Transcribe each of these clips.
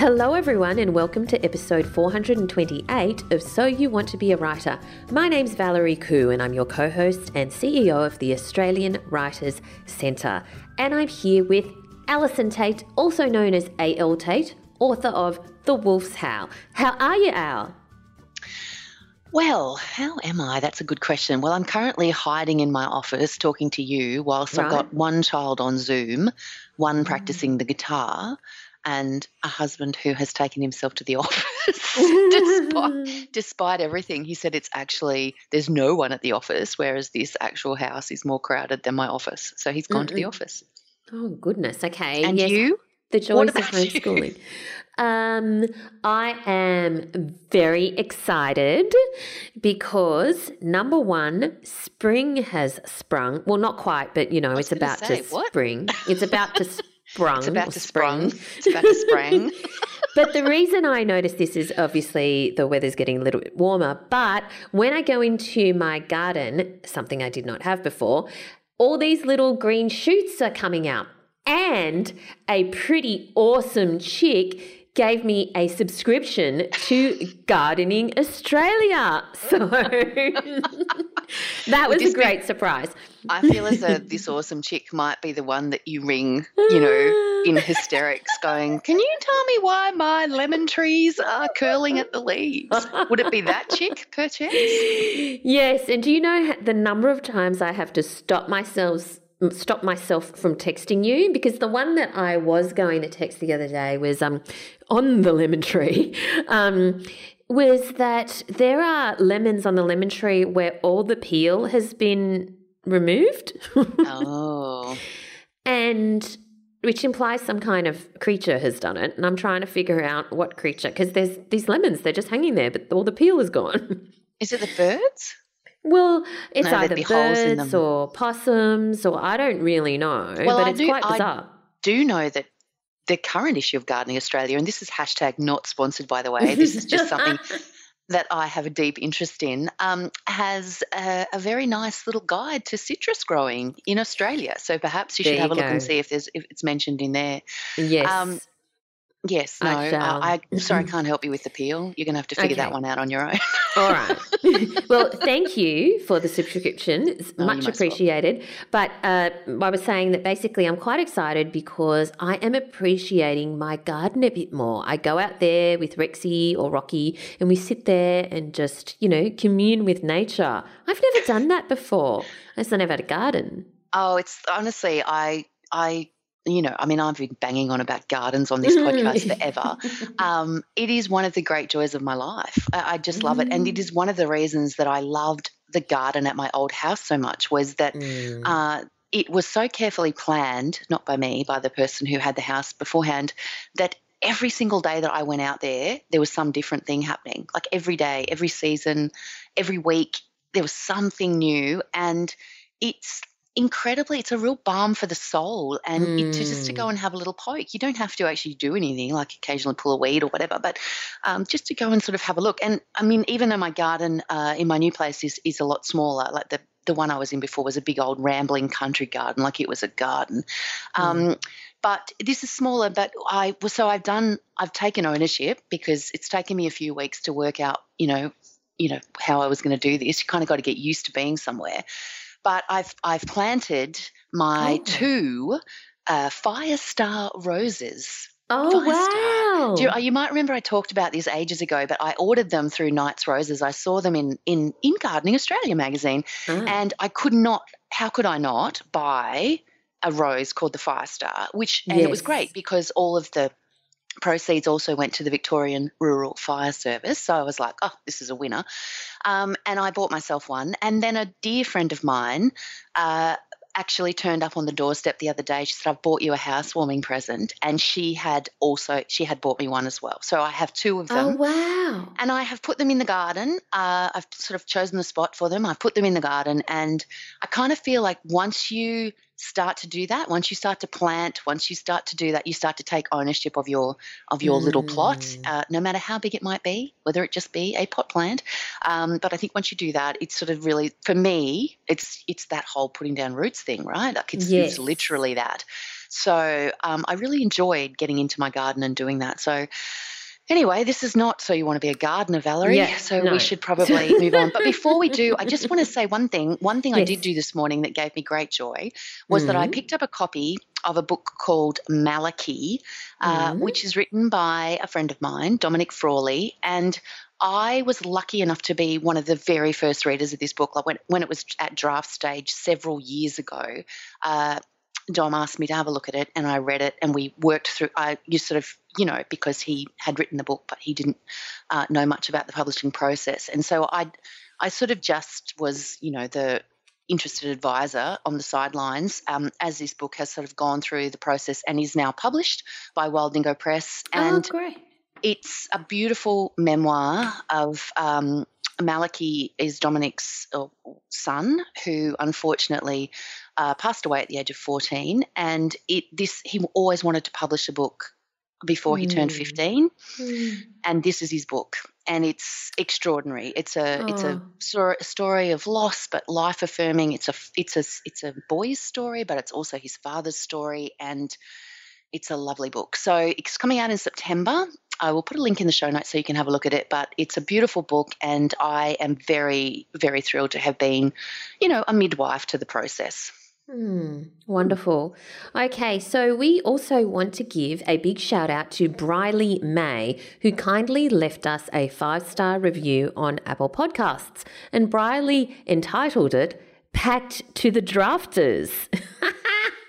Hello, everyone, and welcome to episode 428 of So You Want to Be a Writer. My name's Valerie Khoo, and I'm your co host and CEO of the Australian Writers Centre. And I'm here with Allison Tait, also known as A.L. Tait, author of The Wolf's Howl. How are you, Al? Well, how am I? That's a good question. Well, I'm currently hiding in my office talking to you whilst right. I've got one child on Zoom, one mm. practicing the guitar, and a husband who has taken himself to the office despite, despite everything. He said it's actually, there's no one at the office, whereas this actual house is more crowded than my office. So he's gone Mm-mm. to the office. Oh, goodness. Okay. And yes, you? The joys of homeschooling. Um, I am very excited because number one, spring has sprung. Well, not quite, but you know, it's about say, to what? spring. It's about to sprung. It's about to sprung. It's about to spring. but the reason I notice this is obviously the weather's getting a little bit warmer. But when I go into my garden, something I did not have before, all these little green shoots are coming out. And a pretty awesome chick gave me a subscription to Gardening Australia. So that was a great be, surprise. I feel as though this awesome chick might be the one that you ring, you know, in hysterics, going, Can you tell me why my lemon trees are curling at the leaves? Would it be that chick, perchance? Yes. And do you know the number of times I have to stop myself stop myself from texting you because the one that I was going to text the other day was um on the lemon tree. Um, was that there are lemons on the lemon tree where all the peel has been removed. oh. And which implies some kind of creature has done it. And I'm trying to figure out what creature, because there's these lemons, they're just hanging there, but all the peel is gone. Is it the birds? Well, it's no, either birds or possums, or I don't really know, well, but I it's do, quite bizarre. I do know that the current issue of Gardening Australia, and this is hashtag not sponsored, by the way, this is just something that I have a deep interest in, um, has a, a, very nice little guide to citrus growing in Australia. So perhaps you should have a look and see if there's if it's mentioned in there. Yes. Um, Yes, no. I, I, I sorry, I can't help you with the peel. You're going to have to figure okay. that one out on your own. All right. well, thank you for the subscription. It's oh, much appreciated. Well. But uh, I was saying that basically I'm quite excited because I am appreciating my garden a bit more. I go out there with Rexy or Rocky and we sit there and just, you know, commune with nature. I've never done that before. I just never had a garden. Oh, it's honestly, I I you know, I mean, I've been banging on about gardens on this podcast forever. Um, it is one of the great joys of my life. I, I just love mm. it, and it is one of the reasons that I loved the garden at my old house so much. Was that mm. uh, it was so carefully planned, not by me, by the person who had the house beforehand, that every single day that I went out there, there was some different thing happening. Like every day, every season, every week, there was something new, and it's incredibly it's a real balm for the soul and mm. it, to, just to go mm. and have a little poke you don't have to actually do anything like occasionally pull a weed or whatever but um, just to go and sort of have a look and i mean even though my garden uh, in my new place is, is a lot smaller like the the one I was in before was a big old rambling country garden, like it was a garden. Mm. Um, but this is smaller. But I was so I've done I've taken ownership because it's taken me a few weeks to work out, you know, you know how I was going to do this. You kind of got to get used to being somewhere. But I've I've planted my oh. two uh, fire star roses. Oh wow! You, you, might remember I talked about these ages ago, but I ordered them through Knights Roses. I saw them in in in Gardening Australia magazine, oh. and I could not. How could I not buy a rose called the Fire Star? Which and yes. it was great because all of the proceeds also went to the Victorian Rural Fire Service. So I was like, oh, this is a winner. Um, and I bought myself one. And then a dear friend of mine uh, actually turned up on the doorstep the other day. She said, I've bought you a housewarming present. And she had also, she had bought me one as well. So I have two of them. Oh, wow. And I have put them in the garden. Uh, I've sort of chosen the spot for them. I've put them in the garden. And I kind of feel like once you start to do that, once you start to plant, once you start to do that, you start to take ownership of your of your mm. little plot, mm. uh, no matter how big it might be, whether it just be a pot plant. Um, but I think once you do that, it's sort of really for me, it's it's that whole putting down roots thing, right? Like it's, yes. it's literally that. So um, I really enjoyed getting into my garden and doing that. So Anyway, this is not so you want to be a gardener, Valerie. Yeah, so no. we should probably move on. But before we do, I just want to say one thing. One thing yes. I did do this morning that gave me great joy was mm that I mm-hmm. picked up a copy of a book called Malachi, uh, mm which is written by a friend of mine, Dominic Frawley. And I was lucky enough to be one of the very first readers of this book. Like when, when it was at draft stage several years ago, uh, Dom asked me to have a look at it, and I read it, and we worked through. I you sort of you know because he had written the book, but he didn't uh, know much about the publishing process, and so I I sort of just was you know the interested advisor on the sidelines um, as this book has sort of gone through the process and is now published by Wild Dingo Press. Oh, and oh, great. It's a beautiful memoir of um, Maliki is Dominic's uh, son, who unfortunately uh, passed away at the age of 14. And it this he always wanted to publish a book before he mm. turned 15 mm. and this is his book and it's extraordinary it's a oh. it's a story of loss but life affirming it's a it's a it's a boy's story but it's also his father's story and it's a lovely book so it's coming out in september I will put a link in the show notes so you can have a look at it. But it's a beautiful book, and I am very, very thrilled to have been, you know, a midwife to the process. Hmm, wonderful. Okay, so we also want to give a big shout out to Briley May, who kindly left us a five star review on Apple Podcasts. And Briley entitled it Packed to the Drafters.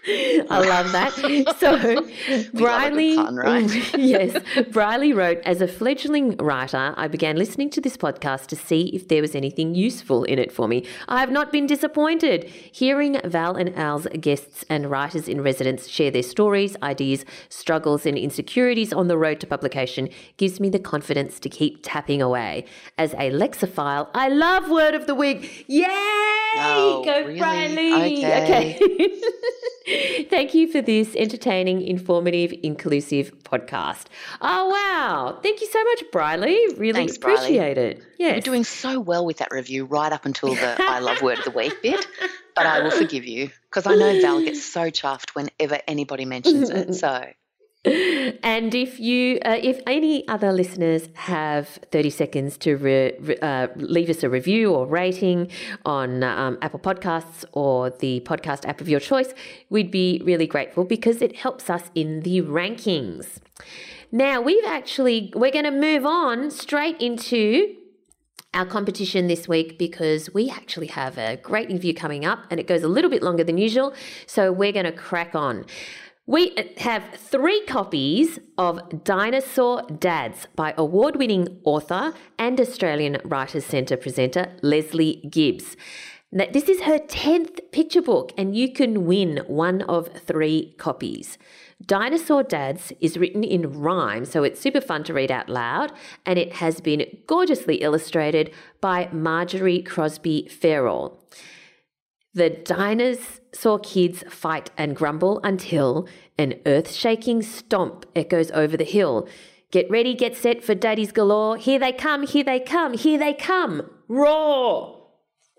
I love that. So, Briley, right? yes, Briley wrote, as a fledgling writer, I began listening to this podcast to see if there was anything useful in it for me. I have not been disappointed. Hearing Val and Al's guests and writers in residence share their stories, ideas, struggles, and insecurities on the road to publication gives me the confidence to keep tapping away. As a lexophile, I love Word of the Week. Yay! Oh, Go, really? Briley. Okay. okay. Thank you for this entertaining, informative, inclusive podcast. Oh, wow. Thank you so much, Briley. Really Thanks, appreciate Briley. it. Yes. You're doing so well with that review right up until the I love word of the week bit, but I will forgive you because I know Val gets so chuffed whenever anybody mentions it. So and if you, uh, if any other listeners have 30 seconds to re, re, uh, leave us a review or rating on um, Apple Podcasts or the podcast app of your choice, we'd be really grateful because it helps us in the rankings. Now, we've actually, we're going to move on straight into our competition this week because we actually have a great interview coming up and it goes a little bit longer than usual. So we're going to crack on. We have three copies of Dinosaur Dads by award winning author and Australian Writers Centre presenter Lesley Gibbes. Now, this is her 10th picture book, and you can win one of three copies. Dinosaur Dads is written in rhyme, so it's super fun to read out loud, and it has been gorgeously illustrated by Marjorie Crosby Fairall. The dinosaur kids fight and grumble until an earth shaking stomp echoes over the hill. Get ready, get set for daddies galore. Here they come, here they come, here they come. Roar!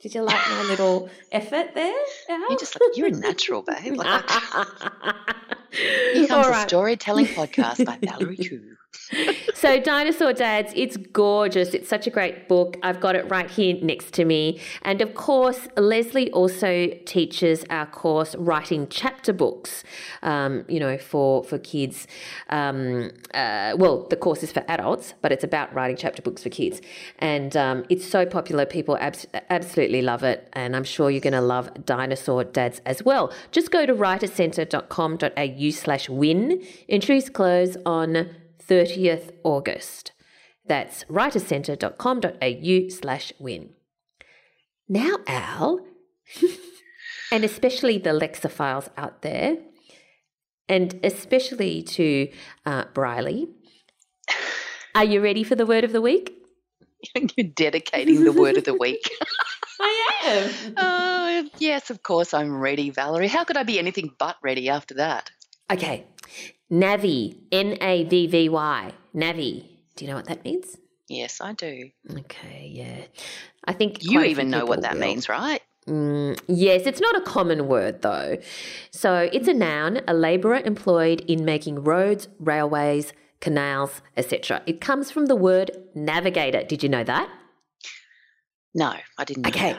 Did you like my little effort there? You're just like, you're a natural, babe. Like, here comes right. a storytelling podcast by Valerie Khoo so Dinosaur Dads, it's gorgeous. It's such a great book. I've got it right here next to me. And of course, lesley also teaches our course writing chapter books, um, you know, for, for kids. Um, uh, well, the course is for adults, but it's about writing chapter books for kids. And um, it's so popular. People abs- absolutely love it. And I'm sure you're going to love Dinosaur Dads as well. Just go to writerscentre.com.au slash win. Entries close on 30th August. That's writerscentre.com.au slash win. Now, Al, and especially the Lexophiles out there, and especially to uh, Briley, are you ready for the word of the week? You're dedicating the word of the week. I am. Oh, yes, of course I'm ready, Valerie. How could I be anything but ready after that? Okay. Navvy, N A V V Y, Navvy. Do you know what that means? Yes, I do. Okay, yeah. I think you even know what that will. means, right? Mm, yes, it's not a common word though. So it's a noun, a labourer employed in making roads, railways, canals, etc. It comes from the word navigator. Did you know that? No, I didn't. okay.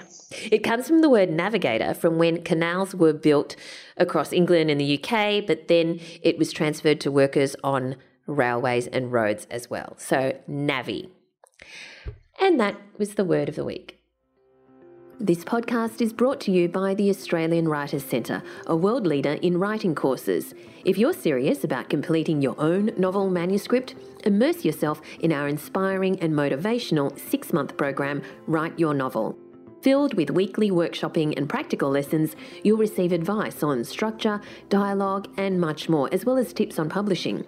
It comes from the word navigator from when canals were built across England and the UK, but then it was transferred to workers on railways and roads as well. So, navvy. And that was the word of the week. This podcast is brought to you by the Australian Writers Centre, a world leader in writing courses. If you're serious about completing your own novel manuscript, immerse yourself in our inspiring and motivational six month program, Write Your Novel. Filled with weekly workshopping and practical lessons, you'll receive advice on structure, dialogue, and much more, as well as tips on publishing.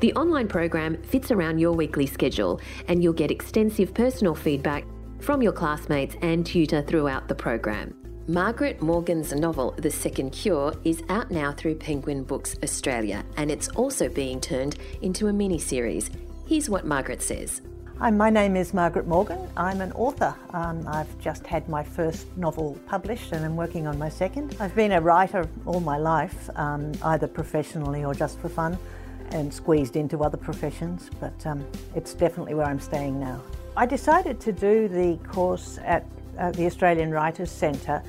The online program fits around your weekly schedule, and you'll get extensive personal feedback from your classmates and tutor throughout the program. Margaret Morgan's novel, The Second Cure, is out now through Penguin Books Australia, and it's also being turned into a mini series. Here's what Margaret says. Hi, my name is Margaret Morgan. I'm an author. Um, I've just had my first novel published and I'm working on my second. I've been a writer all my life, um, either professionally or just for fun, and squeezed into other professions, but um, it's definitely where I'm staying now. I decided to do the course at uh, the Australian Writers Centre,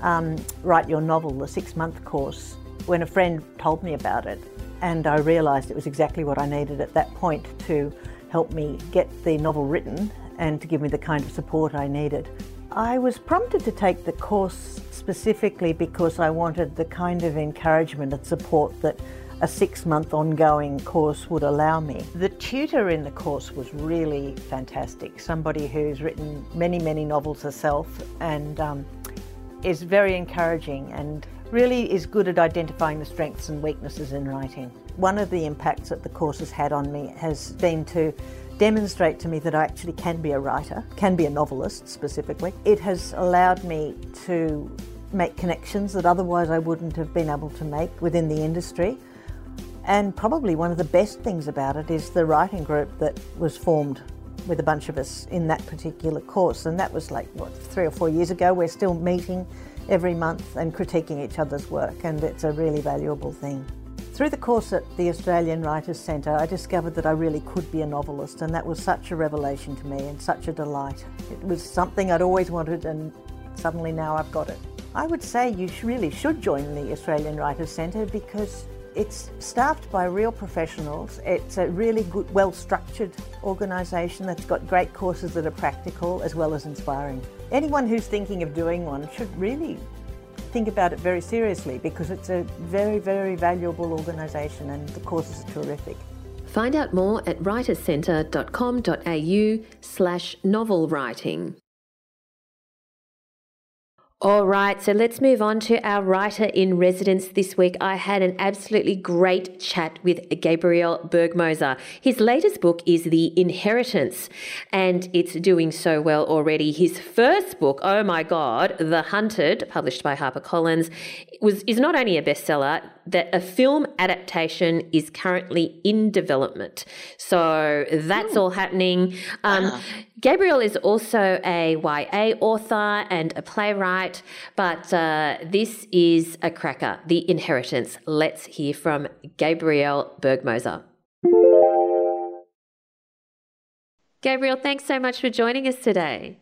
um, Write Your Novel, the six month course, when a friend told me about it. And I realised it was exactly what I needed at that point to help me get the novel written and to give me the kind of support I needed. I was prompted to take the course specifically because I wanted the kind of encouragement and support that a six month ongoing course would allow me. The tutor in the course was really fantastic, somebody who's written many, many novels herself and um, is very encouraging and really is good at identifying the strengths and weaknesses in writing. One of the impacts that the course has had on me has been to demonstrate to me that I actually can be a writer, can be a novelist specifically. It has allowed me to make connections that otherwise I wouldn't have been able to make within the industry. And probably one of the best things about it is the writing group that was formed with a bunch of us in that particular course. And that was like, what, three or four years ago. We're still meeting every month and critiquing each other's work, and it's a really valuable thing. Through the course at the Australian Writers Centre, I discovered that I really could be a novelist, and that was such a revelation to me and such a delight. It was something I'd always wanted, and suddenly now I've got it. I would say you really should join the Australian Writers Centre because it's staffed by real professionals. It's a really good, well structured organisation that's got great courses that are practical as well as inspiring. Anyone who's thinking of doing one should really think about it very seriously because it's a very, very valuable organisation and the courses are terrific. Find out more at writerscentre.com.au slash novel writing. All right, so let's move on to our writer in residence this week. I had an absolutely great chat with Gabriel Bergmoser. His latest book is The Inheritance, and it's doing so well already. His first book, oh my God, The Hunted, published by HarperCollins, was is not only a bestseller, that a film adaptation is currently in development. So that's all happening. Um, uh-huh. Gabriel is also a YA author and a playwright, but uh, this is a cracker, The Inheritance. Let's hear from Gabriel Bergmoser. Gabriel, thanks so much for joining us today.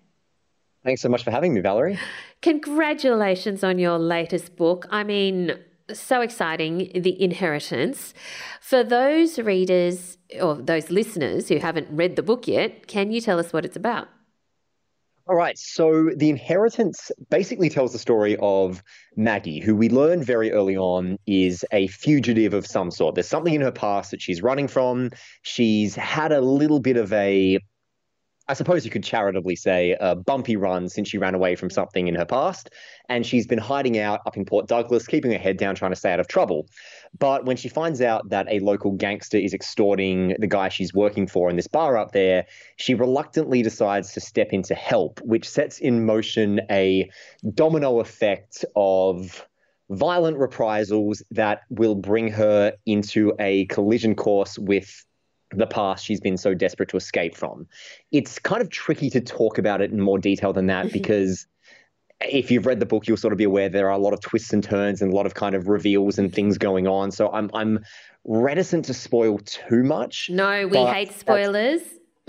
Thanks so much for having me, Valerie. Congratulations on your latest book. I mean, so exciting, The Inheritance. For those readers or those listeners who haven't read the book yet, can you tell us what it's about? All right. So, The Inheritance basically tells the story of Maggie, who we learn very early on is a fugitive of some sort. There's something in her past that she's running from. She's had a little bit of a I suppose you could charitably say, a bumpy run since she ran away from something in her past. And she's been hiding out up in Port Douglas, keeping her head down, trying to stay out of trouble. But when she finds out that a local gangster is extorting the guy she's working for in this bar up there, she reluctantly decides to step in to help, which sets in motion a domino effect of violent reprisals that will bring her into a collision course with the past she's been so desperate to escape from. It's kind of tricky to talk about it in more detail than that because if you've read the book, you'll sort of be aware there are a lot of twists and turns and a lot of kind of reveals and things going on. So I'm I'm reticent to spoil too much. No, we hate spoilers.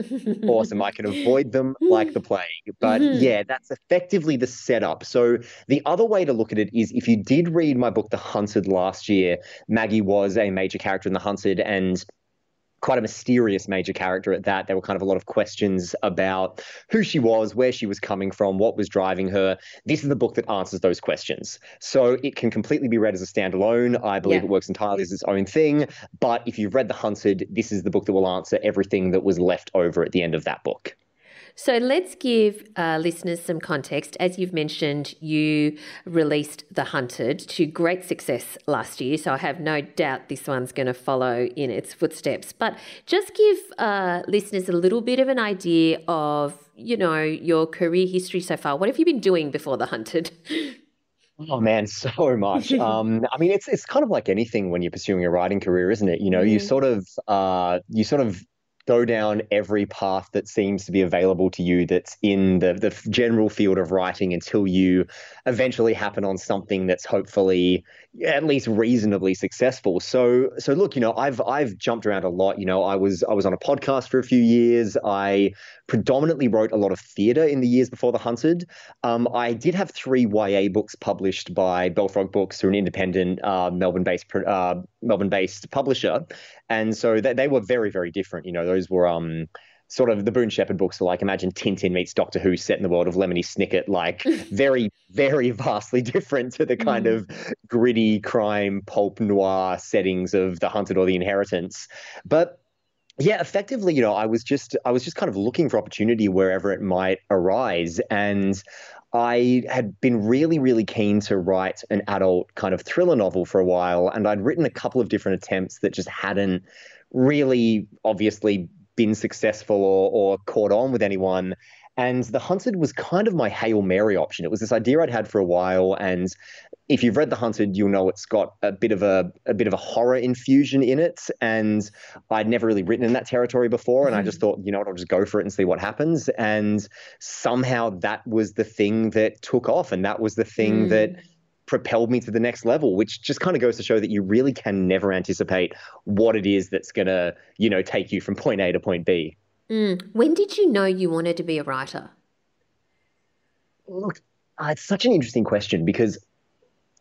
awesome. I can avoid them like the plague. But mm-hmm. yeah, that's effectively the setup. So the other way to look at it is if you did read my book, The Hunted, last year, Maggie was a major character in The Hunted and quite a mysterious major character at that. There were kind of a lot of questions about who she was, where she was coming from, what was driving her. This is the book that answers those questions. So it can completely be read as a standalone. I believe yeah. it works entirely as its own thing. But if you've read The Hunted, this is the book that will answer everything that was left over at the end of that book. So let's give uh, listeners some context. As you've mentioned, you released The Hunted to great success last year. So I have no doubt this one's going to follow in its footsteps. But just give uh, listeners a little bit of an idea of, you know, your career history so far. What have you been doing before The Hunted? Oh man, so much. Um, I mean, it's it's kind of like anything when you're pursuing a writing career, isn't it? You know, mm. you sort of uh, you sort of go down every path that seems to be available to you that's in the, the general field of writing until you eventually happen on something that's hopefully at least reasonably successful. So so look, you know, I've I've jumped around a lot. You know, I was I was on a podcast for a few years. I predominantly wrote a lot of theatre in the years before The Hunted. Um, I did have three YA books published by Belfrog Books, are an independent uh, Melbourne-based uh, Melbourne-based publisher, and so they, they were very very different. You know, those were um sort of the Boone Shepard books are like imagine Tintin meets Doctor Who set in the world of Lemony Snicket, like very, very vastly different to the kind mm. of gritty crime pulp noir settings of The Hunted or The Inheritance. But yeah, effectively, you know, I was just I was just kind of looking for opportunity wherever it might arise. And I had been really, really keen to write an adult kind of thriller novel for a while, and I'd written a couple of different attempts that just hadn't really obviously been successful or, or caught on with anyone. And The Hunted was kind of my Hail Mary option. It was this idea I'd had for a while. And if you've read The Hunted, you'll know it's got a bit of a, a bit of a horror infusion in it. And I'd never really written in that territory before. And I just mm-hmm. thought, you know what, I'll just go for it and see what happens. And somehow that was the thing that took off. And that was the thing mm. that propelled me to the next level, which just kind of goes to show that you really can never anticipate what it is that's going to, you know, take you from point A to point B. Mm. When did you know you wanted to be a writer? Look, uh, it's such an interesting question because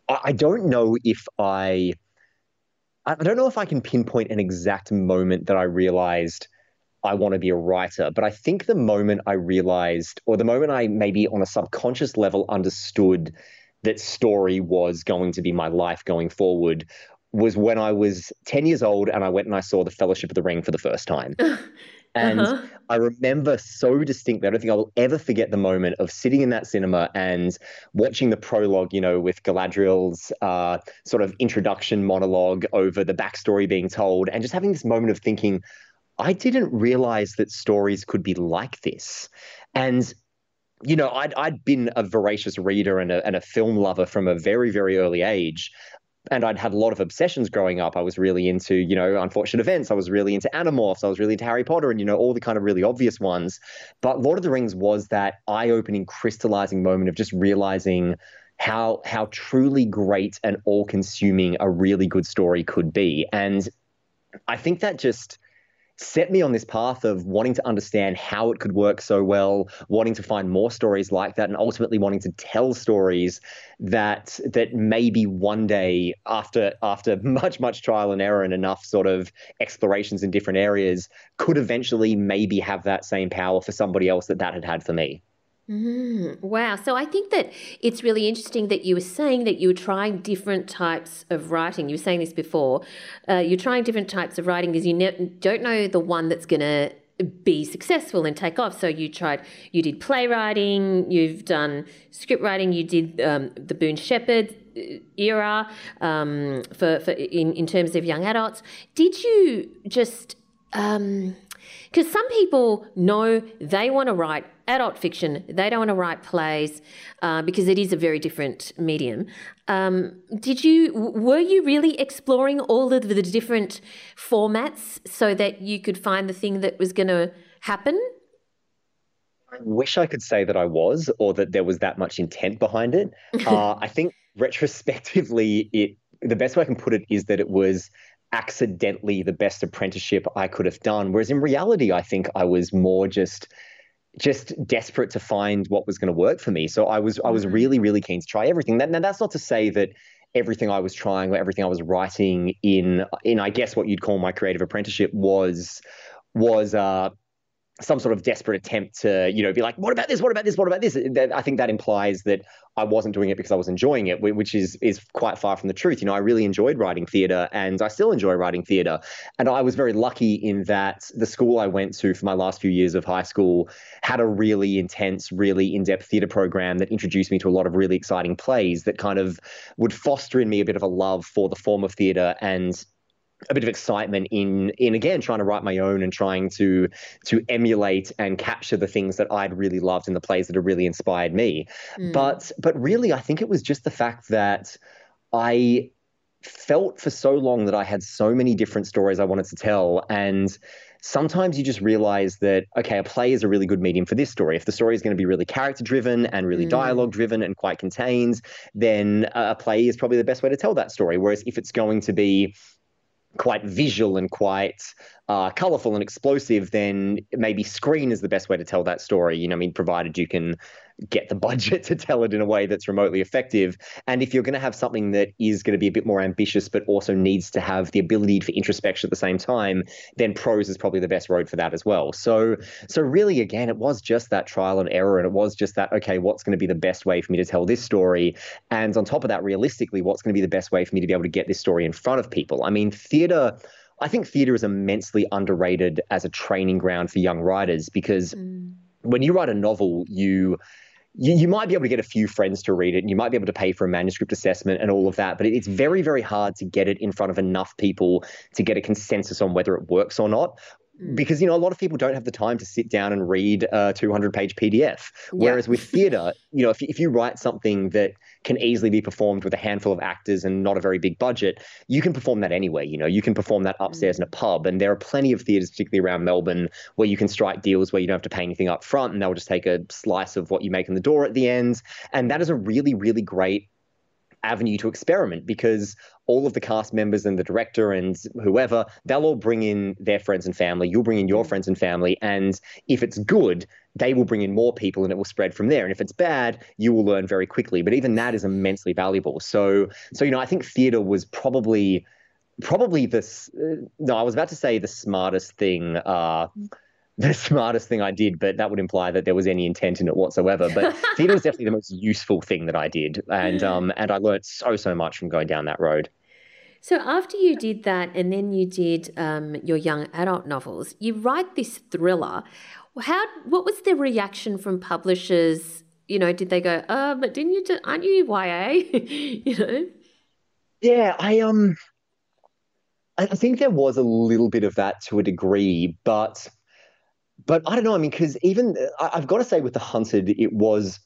I, I don't know if I. I don't know if I can pinpoint an exact moment that I realized I want to be a writer, but I think the moment I realized, or the moment I maybe on a subconscious level understood that story was going to be my life going forward was when I was 10 years old and I went and I saw The Fellowship of the Ring for the first time. And uh-huh. I remember so distinctly, I don't think I will ever forget the moment of sitting in that cinema and watching the prologue, you know, with Galadriel's uh, sort of introduction monologue over the backstory being told, and just having this moment of thinking, I didn't realize that stories could be like this. And you know, I'd I'd been a voracious reader and a and a film lover from a very very early age, and I'd had a lot of obsessions growing up. I was really into, you know, unfortunate events. I was really into Animorphs. I was really into Harry Potter and, you know, all the kind of really obvious ones. But Lord of the Rings was that eye opening, crystallizing moment of just realizing how how truly great and all consuming a really good story could be. And I think that just set me on this path of wanting to understand how it could work so well, wanting to find more stories like that, and ultimately wanting to tell stories that that maybe one day, after after much much trial and error and enough sort of explorations in different areas, could eventually maybe have that same power for somebody else that that had had for me. Mm, wow. So I think that it's really interesting that you were saying that you were trying different types of writing. You were saying this before. Uh, you're trying different types of writing because you ne- don't know the one that's going to be successful and take off. So you tried, you did playwriting, you've done script writing, you did um, the Boone Shepard uh, era um, for, for in, in terms of young adults. Did you just um, because some people know they want to write adult fiction, they don't want to write plays uh, because it is a very different medium. Um, did you, were you really exploring all of the different formats so that you could find the thing that was going to happen? I wish I could say that I was, or that there was that much intent behind it. Uh, I think retrospectively, it the best way I can put it is that it was accidentally the best apprenticeship I could have done. Whereas in reality, I think I was more just just desperate to find what was going to work for me. So I was I was mm-hmm. really really keen to try everything. That, now that's not to say that everything I was trying or everything I was writing in in I guess what you'd call my creative apprenticeship was was uh some sort of desperate attempt to, you know, be like, what about this? What about this? What about this? I think that implies that I wasn't doing it because I was enjoying it, which is is quite far from the truth. You know, I really enjoyed writing theatre, and I still enjoy writing theatre. And I was very lucky in that the school I went to for my last few years of high school had a really intense, really in-depth theatre program that introduced me to a lot of really exciting plays that kind of would foster in me a bit of a love for the form of theatre and a bit of excitement in in again trying to write my own and trying to to emulate and capture the things that I'd really loved in the plays that had really inspired me. Mm. But but really I think it was just the fact that I felt for so long that I had so many different stories I wanted to tell and sometimes you just realize that okay a play is a really good medium for this story if the story is going to be really character driven and really mm. dialogue driven and quite contained then a play is probably the best way to tell that story whereas if it's going to be quite visual and quite uh, colorful and explosive, then maybe screen is the best way to tell that story. You know, I mean, provided you can get the budget to tell it in a way that's remotely effective. And if you're going to have something that is going to be a bit more ambitious, but also needs to have the ability for introspection at the same time, then prose is probably the best road for that as well. So, so really, again, it was just that trial and error, and it was just that okay, what's going to be the best way for me to tell this story? And on top of that, realistically, what's going to be the best way for me to be able to get this story in front of people? I mean, theater. I think theater is immensely underrated as a training ground for young writers because mm. when you write a novel, you you, you might be able to get a few friends to read it and you might be able to pay for a manuscript assessment and all of that, but it's very, very hard to get it in front of enough people to get a consensus on whether it works or not. Mm. because you know a lot of people don't have the time to sit down and read a 200 page pdf whereas yeah. with theater you know if, if you write something that can easily be performed with a handful of actors and not a very big budget you can perform that anyway you know you can perform that upstairs mm. in a pub and there are plenty of theaters particularly around melbourne where you can strike deals where you don't have to pay anything up front and they'll just take a slice of what you make in the door at the end and that is a really really great avenue to experiment because all of the cast members and the director and whoever, they'll all bring in their friends and family. You'll bring in your friends and family. And if it's good, they will bring in more people and it will spread from there. And if it's bad, you will learn very quickly. But even that is immensely valuable. So, so you know, I think theater was probably probably this uh, no i was about to say the smartest thing uh, the smartest thing I did, but that would imply that there was any intent in it whatsoever. But theatre was definitely the most useful thing that I did, and um, and I learned so so much from going down that road. So after you did that, and then you did um, your young adult novels, you write this thriller. How? What was the reaction from publishers? You know, did they go, "Oh, but didn't you? Do, aren't you YA?" you know. Yeah, I um, I think there was a little bit of that to a degree, but but I don't know. I mean, because even I've got to say, with the hunted, it was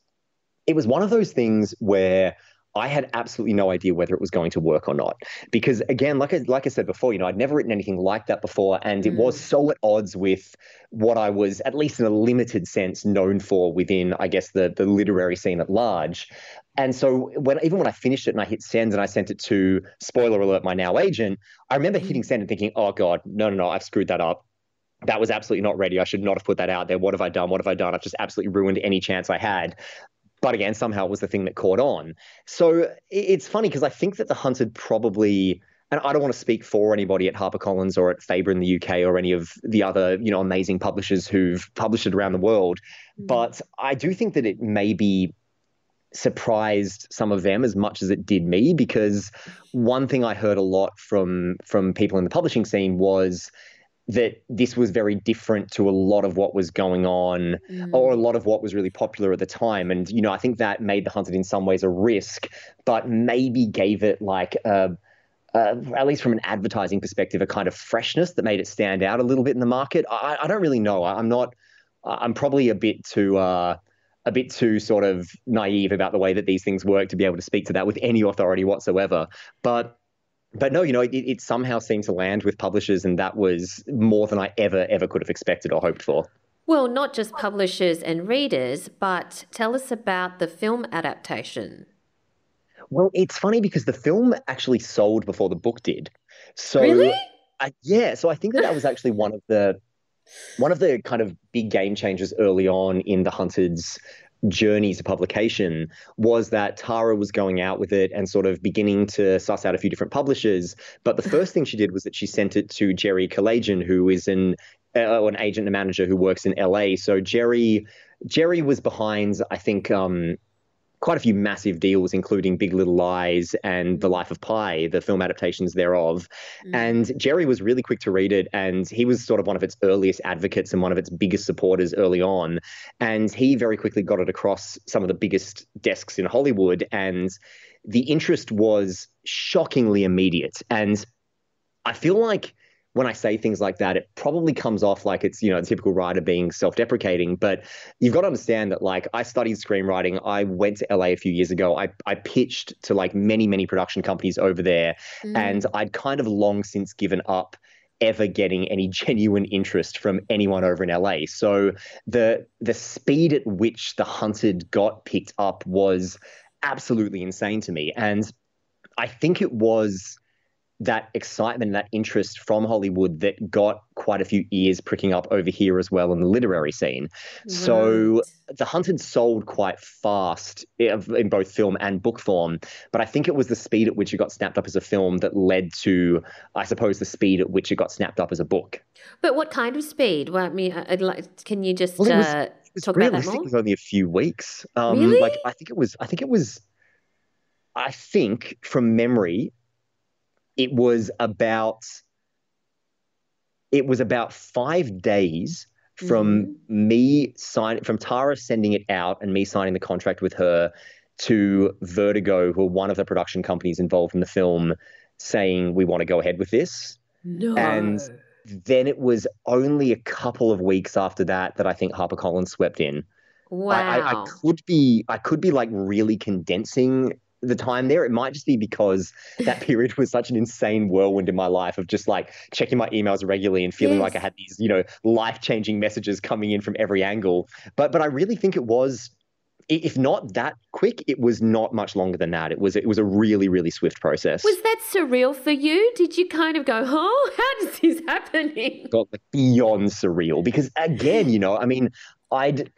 it was one of those things where I had absolutely no idea whether it was going to work or not. Because again, like I, like I said before, you know, I'd never written anything like that before, and it mm. was so at odds with what I was, at least in a limited sense, known for within, I guess, the the literary scene at large. And so when even when I finished it and I hit send and I sent it to spoiler alert, my now agent, I remember hitting mm. send and thinking, oh God, no, no, no, I've screwed that up that was absolutely not ready. I should not have put that out there. What have I done? What have I done? I've just absolutely ruined any chance I had. But again, somehow it was the thing that caught on. So it's funny because I think that The Hunted probably, and I don't want to speak for anybody at HarperCollins or at Faber in the UK or any of the other, you know, amazing publishers who've published it around the world. Mm. But I do think that it maybe surprised some of them as much as it did me because one thing I heard a lot from from people in the publishing scene was that this was very different to a lot of what was going on mm. or a lot of what was really popular at the time. And, you know, I think that made The Hunted in some ways a risk, but maybe gave it like a, uh, at least from an advertising perspective, a kind of freshness that made it stand out a little bit in the market. I, I don't really know. I'm not. I'm probably a bit too. Uh, a bit too sort of naive about the way that these things work to be able to speak to that with any authority whatsoever. But but no, you know, it, it somehow seemed to land with publishers, and that was more than I ever, ever could have expected or hoped for. Well, not just publishers and readers, but tell us about the film adaptation. Well, it's funny because the film actually sold before the book did. So, really? I, yeah. So I think that that was actually one of the one of the kind of big game changers early on in the Hunted's journey to publication was that Tara was going out with it and sort of beginning to suss out a few different publishers. But the first thing she did was that she sent it to Jerry Kalajian, who is an uh, an agent and manager who works in LA. So Jerry Jerry was behind, I think, um, quite a few massive deals, including Big Little Lies and The Life of Pi, the film adaptations thereof. Mm. And Jerry was really quick to read it, and he was sort of one of its earliest advocates and one of its biggest supporters early on. And he very quickly got it across some of the biggest desks in Hollywood, and the interest was shockingly immediate. And I feel like when I say things like that, it probably comes off like it's, you know, a typical writer being self deprecating. But you've got to understand that, like, I studied screenwriting. I went to LA a few years ago. I, I pitched to like many, many production companies over there. Mm. And I'd kind of long since given up ever getting any genuine interest from anyone over in LA. So the the speed at which the hunted got picked up was absolutely insane to me. And I think it was that excitement and that interest from Hollywood that got quite a few ears pricking up over here as well in the literary scene. Right. So The Hunted sold quite fast in both film and book form, but I think it was the speed at which it got snapped up as a film that led to, I suppose, the speed at which it got snapped up as a book. But what kind of speed? Well, I mean, I'd like, can you just well, was, uh, talk about that more? It was only a few weeks. Um, really? Like I think it was. I think it was. I think from memory, it was about it was about five days from mm-hmm. me signing from Tara sending it out and me signing the contract with her to Vertigo, who are one of the production companies involved in the film, saying we want to go ahead with this. No. And then it was only a couple of weeks after that that I think HarperCollins swept in. Wow. I, I, I, could be I could be like really condensing the time there. It might just be because that period was such an insane whirlwind in my life of just like checking my emails regularly and feeling yes. like I had these, you know, life changing messages coming in from every angle. But but I really think it was if not that quick, it was not much longer than that. It was it was a really really swift process. Was that surreal for you? Did you kind of go, "Oh, how does this happening?" Got like beyond surreal because again, you know, I mean, I'd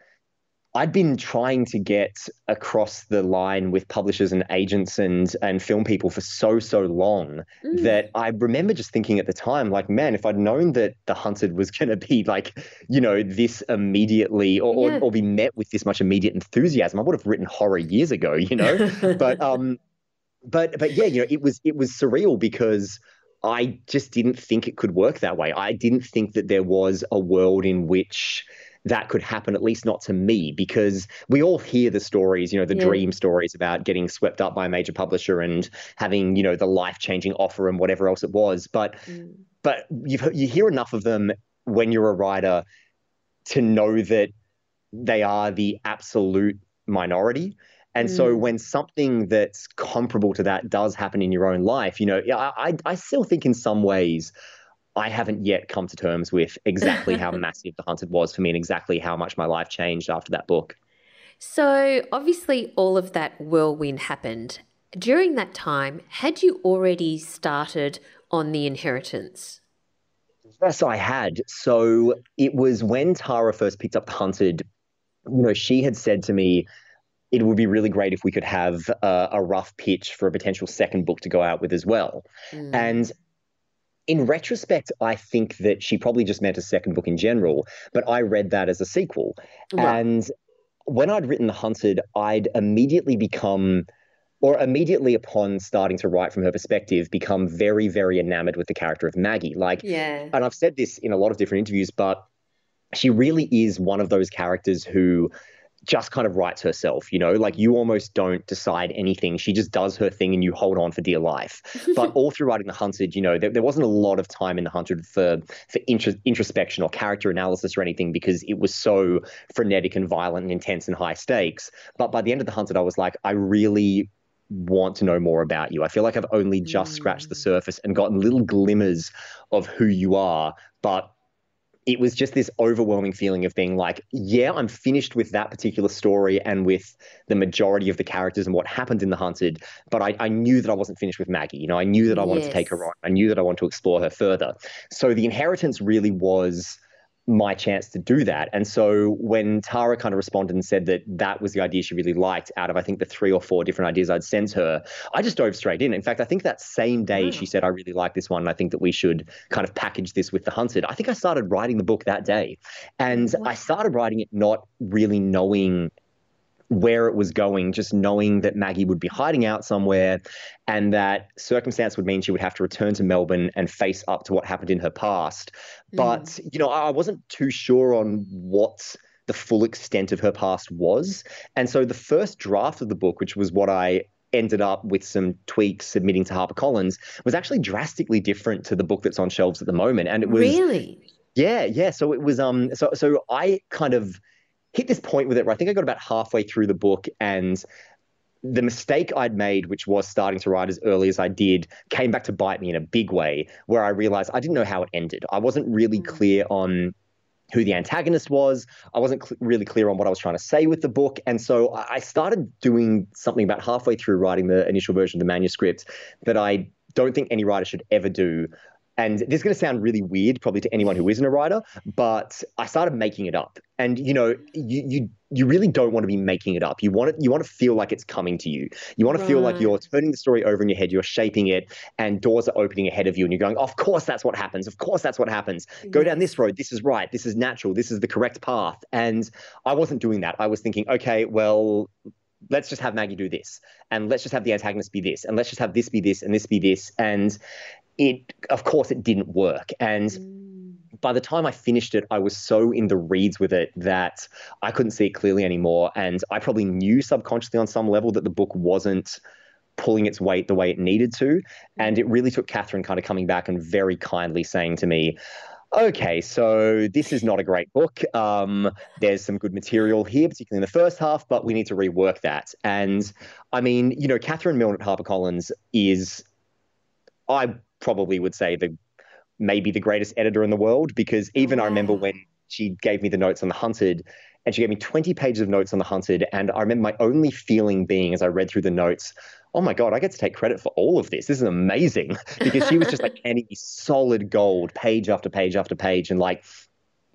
I'd been trying to get across the line with publishers and agents and and film people for so so long mm. that I remember just thinking at the time, like, man, if I'd known that The Hunted was going to be like, you know, this immediately or, yeah. or, or be met with this much immediate enthusiasm, I would have written horror years ago, you know. but um, but but yeah, you know, it was it was surreal because. I just didn't think it could work that way. I didn't think that there was a world in which that could happen, at least not to me, because we all hear the stories, you know, the yeah. dream stories about getting swept up by a major publisher and having, you know, the life changing offer and whatever else it was. But, mm. but you you hear enough of them when you're a writer to know that they are the absolute minority. And mm. so when something that's comparable to that does happen in your own life, you know, I, I still think in some ways I haven't yet come to terms with exactly how massive The Hunted was for me and exactly how much my life changed after that book. So, obviously, all of that whirlwind happened. During that time, had you already started on The Inheritance? Yes, I had. So, it was when Tara first picked up The Hunted, you know, she had said to me, it would be really great if we could have a, a rough pitch for a potential second book to go out with as well. Mm. And in retrospect, I think that she probably just meant a second book in general, but I read that as a sequel. Right. And when I'd written The Hunted, I'd immediately become or immediately upon starting to write from her perspective, become very, very enamored with the character of Maggie. Like, yeah. And I've said this in a lot of different interviews, but she really is one of those characters who just kind of writes herself, you know, like you almost don't decide anything. She just does her thing and you hold on for dear life. but all through writing The Hunted, you know, there, there wasn't a lot of time in The Hunted for, for intro, introspection or character analysis or anything because it was so frenetic and violent and intense and high stakes. But by the end of The Hunted, I was like, I really want to know more about you. I feel like I've only just mm. scratched the mm. surface and gotten little glimmers of who you are, but it was just this overwhelming feeling of being like, yeah, I'm finished with that particular story and with the majority of the characters and what happened in The Hunted. But I, I knew that I wasn't finished with Maggie. You know, I knew that I wanted yes. to take her on. I knew that I wanted to explore her further. So the inheritance really was my chance to do that. And so when Tara kind of responded and said that that was the idea she really liked out of, I think, the three or four different ideas I'd sent her, I just dove straight in. In fact, I think that same day she mm. said, I really like this one. And I think that we should kind of package this with The Hunted. I think I started writing the book that day. And wow. I started writing it not really knowing where it was going, just knowing that Maggie would be hiding out somewhere and that circumstance would mean she would have to return to Melbourne and face up to what happened in her past. Mm. But, you know, I wasn't too sure on what the full extent of her past was. And so the first draft of the book, which was what I ended up with some tweaks submitting to HarperCollins, was actually drastically different to the book that's on shelves at the moment. And it was Really? Yeah, yeah. So it was um so so I kind of hit this point with it where I think I got about halfway through the book and the mistake I'd made, which was starting to write as early as I did, came back to bite me in a big way, where I realized I didn't know how it ended. I wasn't really mm. clear on who the antagonist was. I wasn't cl- really clear on what I was trying to say with the book. And so I started doing something about halfway through writing the initial version of the manuscript that I don't think any writer should ever do, and this is going to sound really weird, probably to anyone who isn't a writer, but I started making it up. And you know, you you you really don't want to be making it up. You want it. You want to feel like it's coming to you. You want to right. feel like you're turning the story over in your head. You're shaping it, and doors are opening ahead of you, and you're going, "Of course, that's what happens. Of course, that's what happens. Go down this road. This is right. This is natural. This is the correct path." And I wasn't doing that. I was thinking, okay, well, let's just have Maggie do this, and let's just have the antagonist be this, and let's just have this be this, and this be this, and it of course it didn't work and mm. by the time I finished it, I was so in the reeds with it that I couldn't see it clearly anymore. And I probably knew subconsciously on some level that the book wasn't pulling its weight the way it needed to. And it really took Catherine kind of coming back and very kindly saying to me, okay, so this is not a great book. Um, there's some good material here, particularly in the first half, but we need to rework that. And I mean, you know, Catherine Milne at HarperCollins is, I probably would say the maybe the greatest editor in the world because even I remember when she gave me the notes on the hunted and she gave me 20 pages of notes on the hunted and I remember my only feeling being as I read through the notes oh my god I get to take credit for all of this. This is amazing. Because she was just like any solid gold page after page after page and like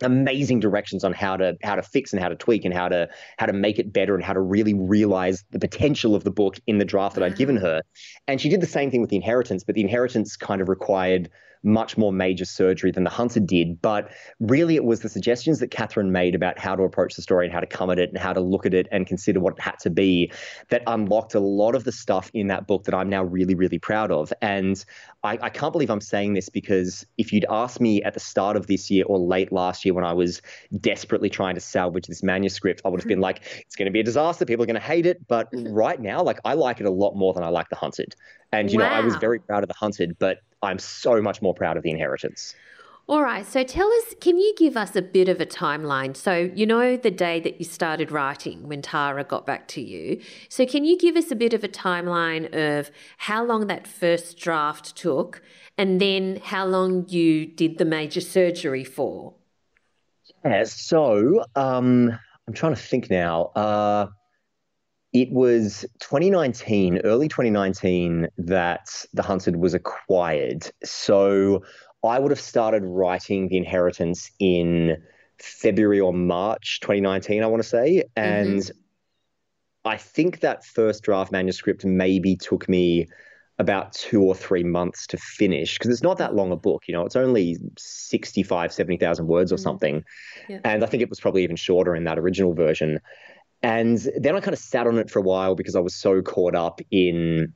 amazing directions on how to how to fix and how to tweak and how to how to make it better and how to really realize the potential of the book in the draft that I'd given mm. her. And she did the same thing with the inheritance, but the inheritance kind of required much more major surgery than The Hunted did. But really, it was the suggestions that Catherine made about how to approach the story and how to come at it and how to look at it and consider what it had to be that unlocked a lot of the stuff in that book that I'm now really, really proud of. And I, I can't believe I'm saying this because if you'd asked me at the start of this year or late last year when I was desperately trying to salvage this manuscript, I would have been like, it's going to be a disaster. People are going to hate it. But mm-hmm. right now, like, I like it a lot more than I like The Hunted. And, you wow. know, I was very proud of The Hunted, but I'm so much more proud of the inheritance. All right. So tell us, can you give us a bit of a timeline? So, you know, the day that you started writing when Tara got back to you. So, can you give us a bit of a timeline of how long that first draft took and then how long you did the major surgery for? Yeah. So, um, I'm trying to think now. Uh, it was 2019, early 2019, that The Hunted was acquired. So I would have started writing The Inheritance in February or March 2019, I want to say. And mm-hmm. I think that first draft manuscript maybe took me about two or three months to finish because it's not that long a book you know it's only 65 70,000 words or mm-hmm. something yeah. and i think it was probably even shorter in that original version And then I kind of sat on it for a while because I was so caught up in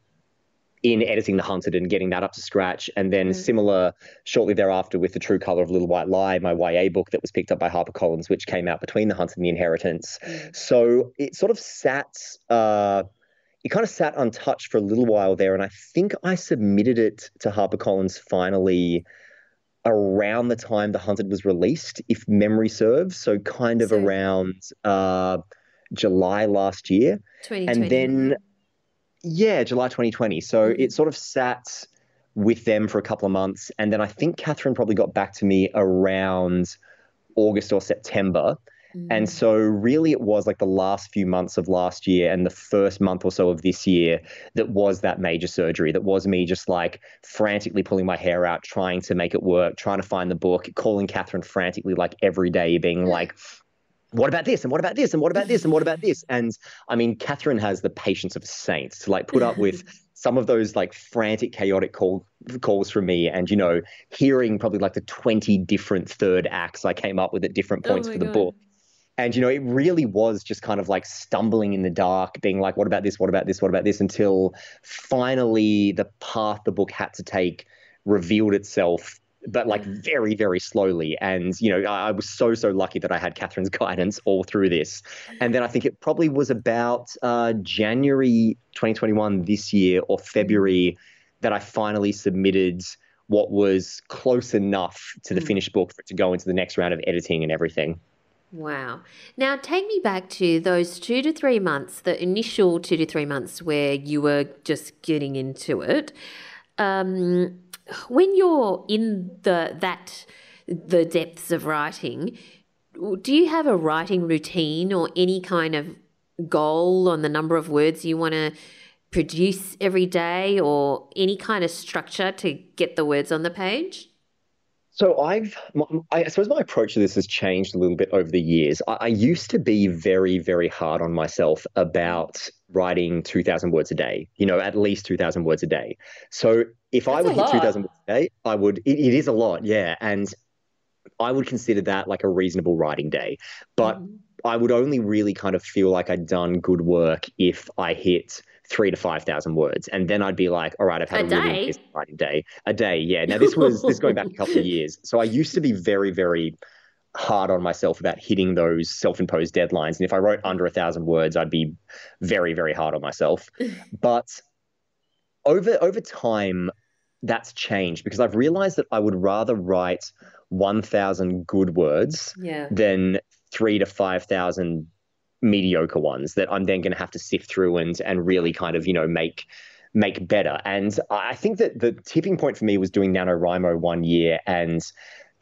in editing The Hunted and getting that up to scratch. And then mm. similar shortly thereafter with The True Color of Little White Lie, my YA book that was picked up by HarperCollins, which came out between The Hunted and The Inheritance. Mm. So it sort of sat uh, it kind of sat untouched for a little while there. And I think I submitted it to HarperCollins finally around the time The Hunted was released, if memory serves. So kind of so, around uh, July last year. And then yeah, July 2020. So mm-hmm. it sort of sat with them for a couple of months. And then I think Catherine probably got back to me around August or September. Mm-hmm. And so, really, it was like the last few months of last year and the first month or so of this year that was that major surgery. That was me just like frantically pulling my hair out, trying to make it work, trying to find the book, calling Catherine frantically like every day, being like, what about this? And what about this? And what about this? And what about this? And i mean catherine has the patience of a saint to like put up with some of those like frantic chaotic call, calls from me. And you know hearing probably like the 20 different third acts i came up with at different oh points oh for the God. book. And you know it really was just kind of like stumbling in the dark being like what about this? What about this? What about this? Until finally the path the book had to take revealed itself but like mm. very, very slowly. And, you know, I, I, was so, so lucky that I had Catherine's guidance all through this. And then I think it probably was about uh, January 2021 this year or February that I finally submitted what was close enough to the mm. finished book for it to go into the next round of editing and everything. Wow. Now, take me back to those two to three months, the initial two to three months where you were just getting into it. Um, when you're in the that the depths of writing, do you have a writing routine or any kind of goal on the number of words you want to produce every day or any kind of structure to get the words on the page? So I've, I suppose my approach to this has changed a little bit over the years. I, I used to be very, very hard on myself about writing 2,000 words a day, you know, at least 2,000 words a day. So if That's I would hit 2,000 words a day, I would, it, it is a lot, yeah. And I would consider that like a reasonable writing day. But mm-hmm. I would only really kind of feel like I'd done good work if I hit three to five thousand words, and then I'd be like, "All right, I've had a, a really writing day, a day." Yeah. Now this was this going back a couple of years, so I used to be very, very hard on myself about hitting those self-imposed deadlines, and if I wrote under a thousand words, I'd be very, very hard on myself. but over over time, that's changed because I've realized that I would rather write 1,000 good words yeah. than three to 5,000 mediocre ones that I'm then going to have to sift through and and really kind of you know make make better. And I think that the tipping point for me was doing NaNoWriMo one year and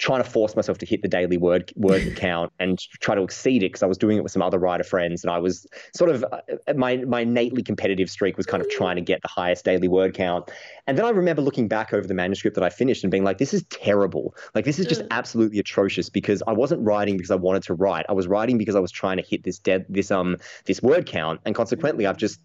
trying to force myself to hit the daily word word count and try to exceed it because I was doing it with some other writer friends and I was sort of uh, my my innately competitive streak was kind of trying to get the highest daily word count. And then I remember looking back over the manuscript that I finished and being like, this is terrible. Like this is just mm. absolutely atrocious because I wasn't writing because I wanted to write. I was writing because I was trying to hit this dead this um this word count and consequently I've just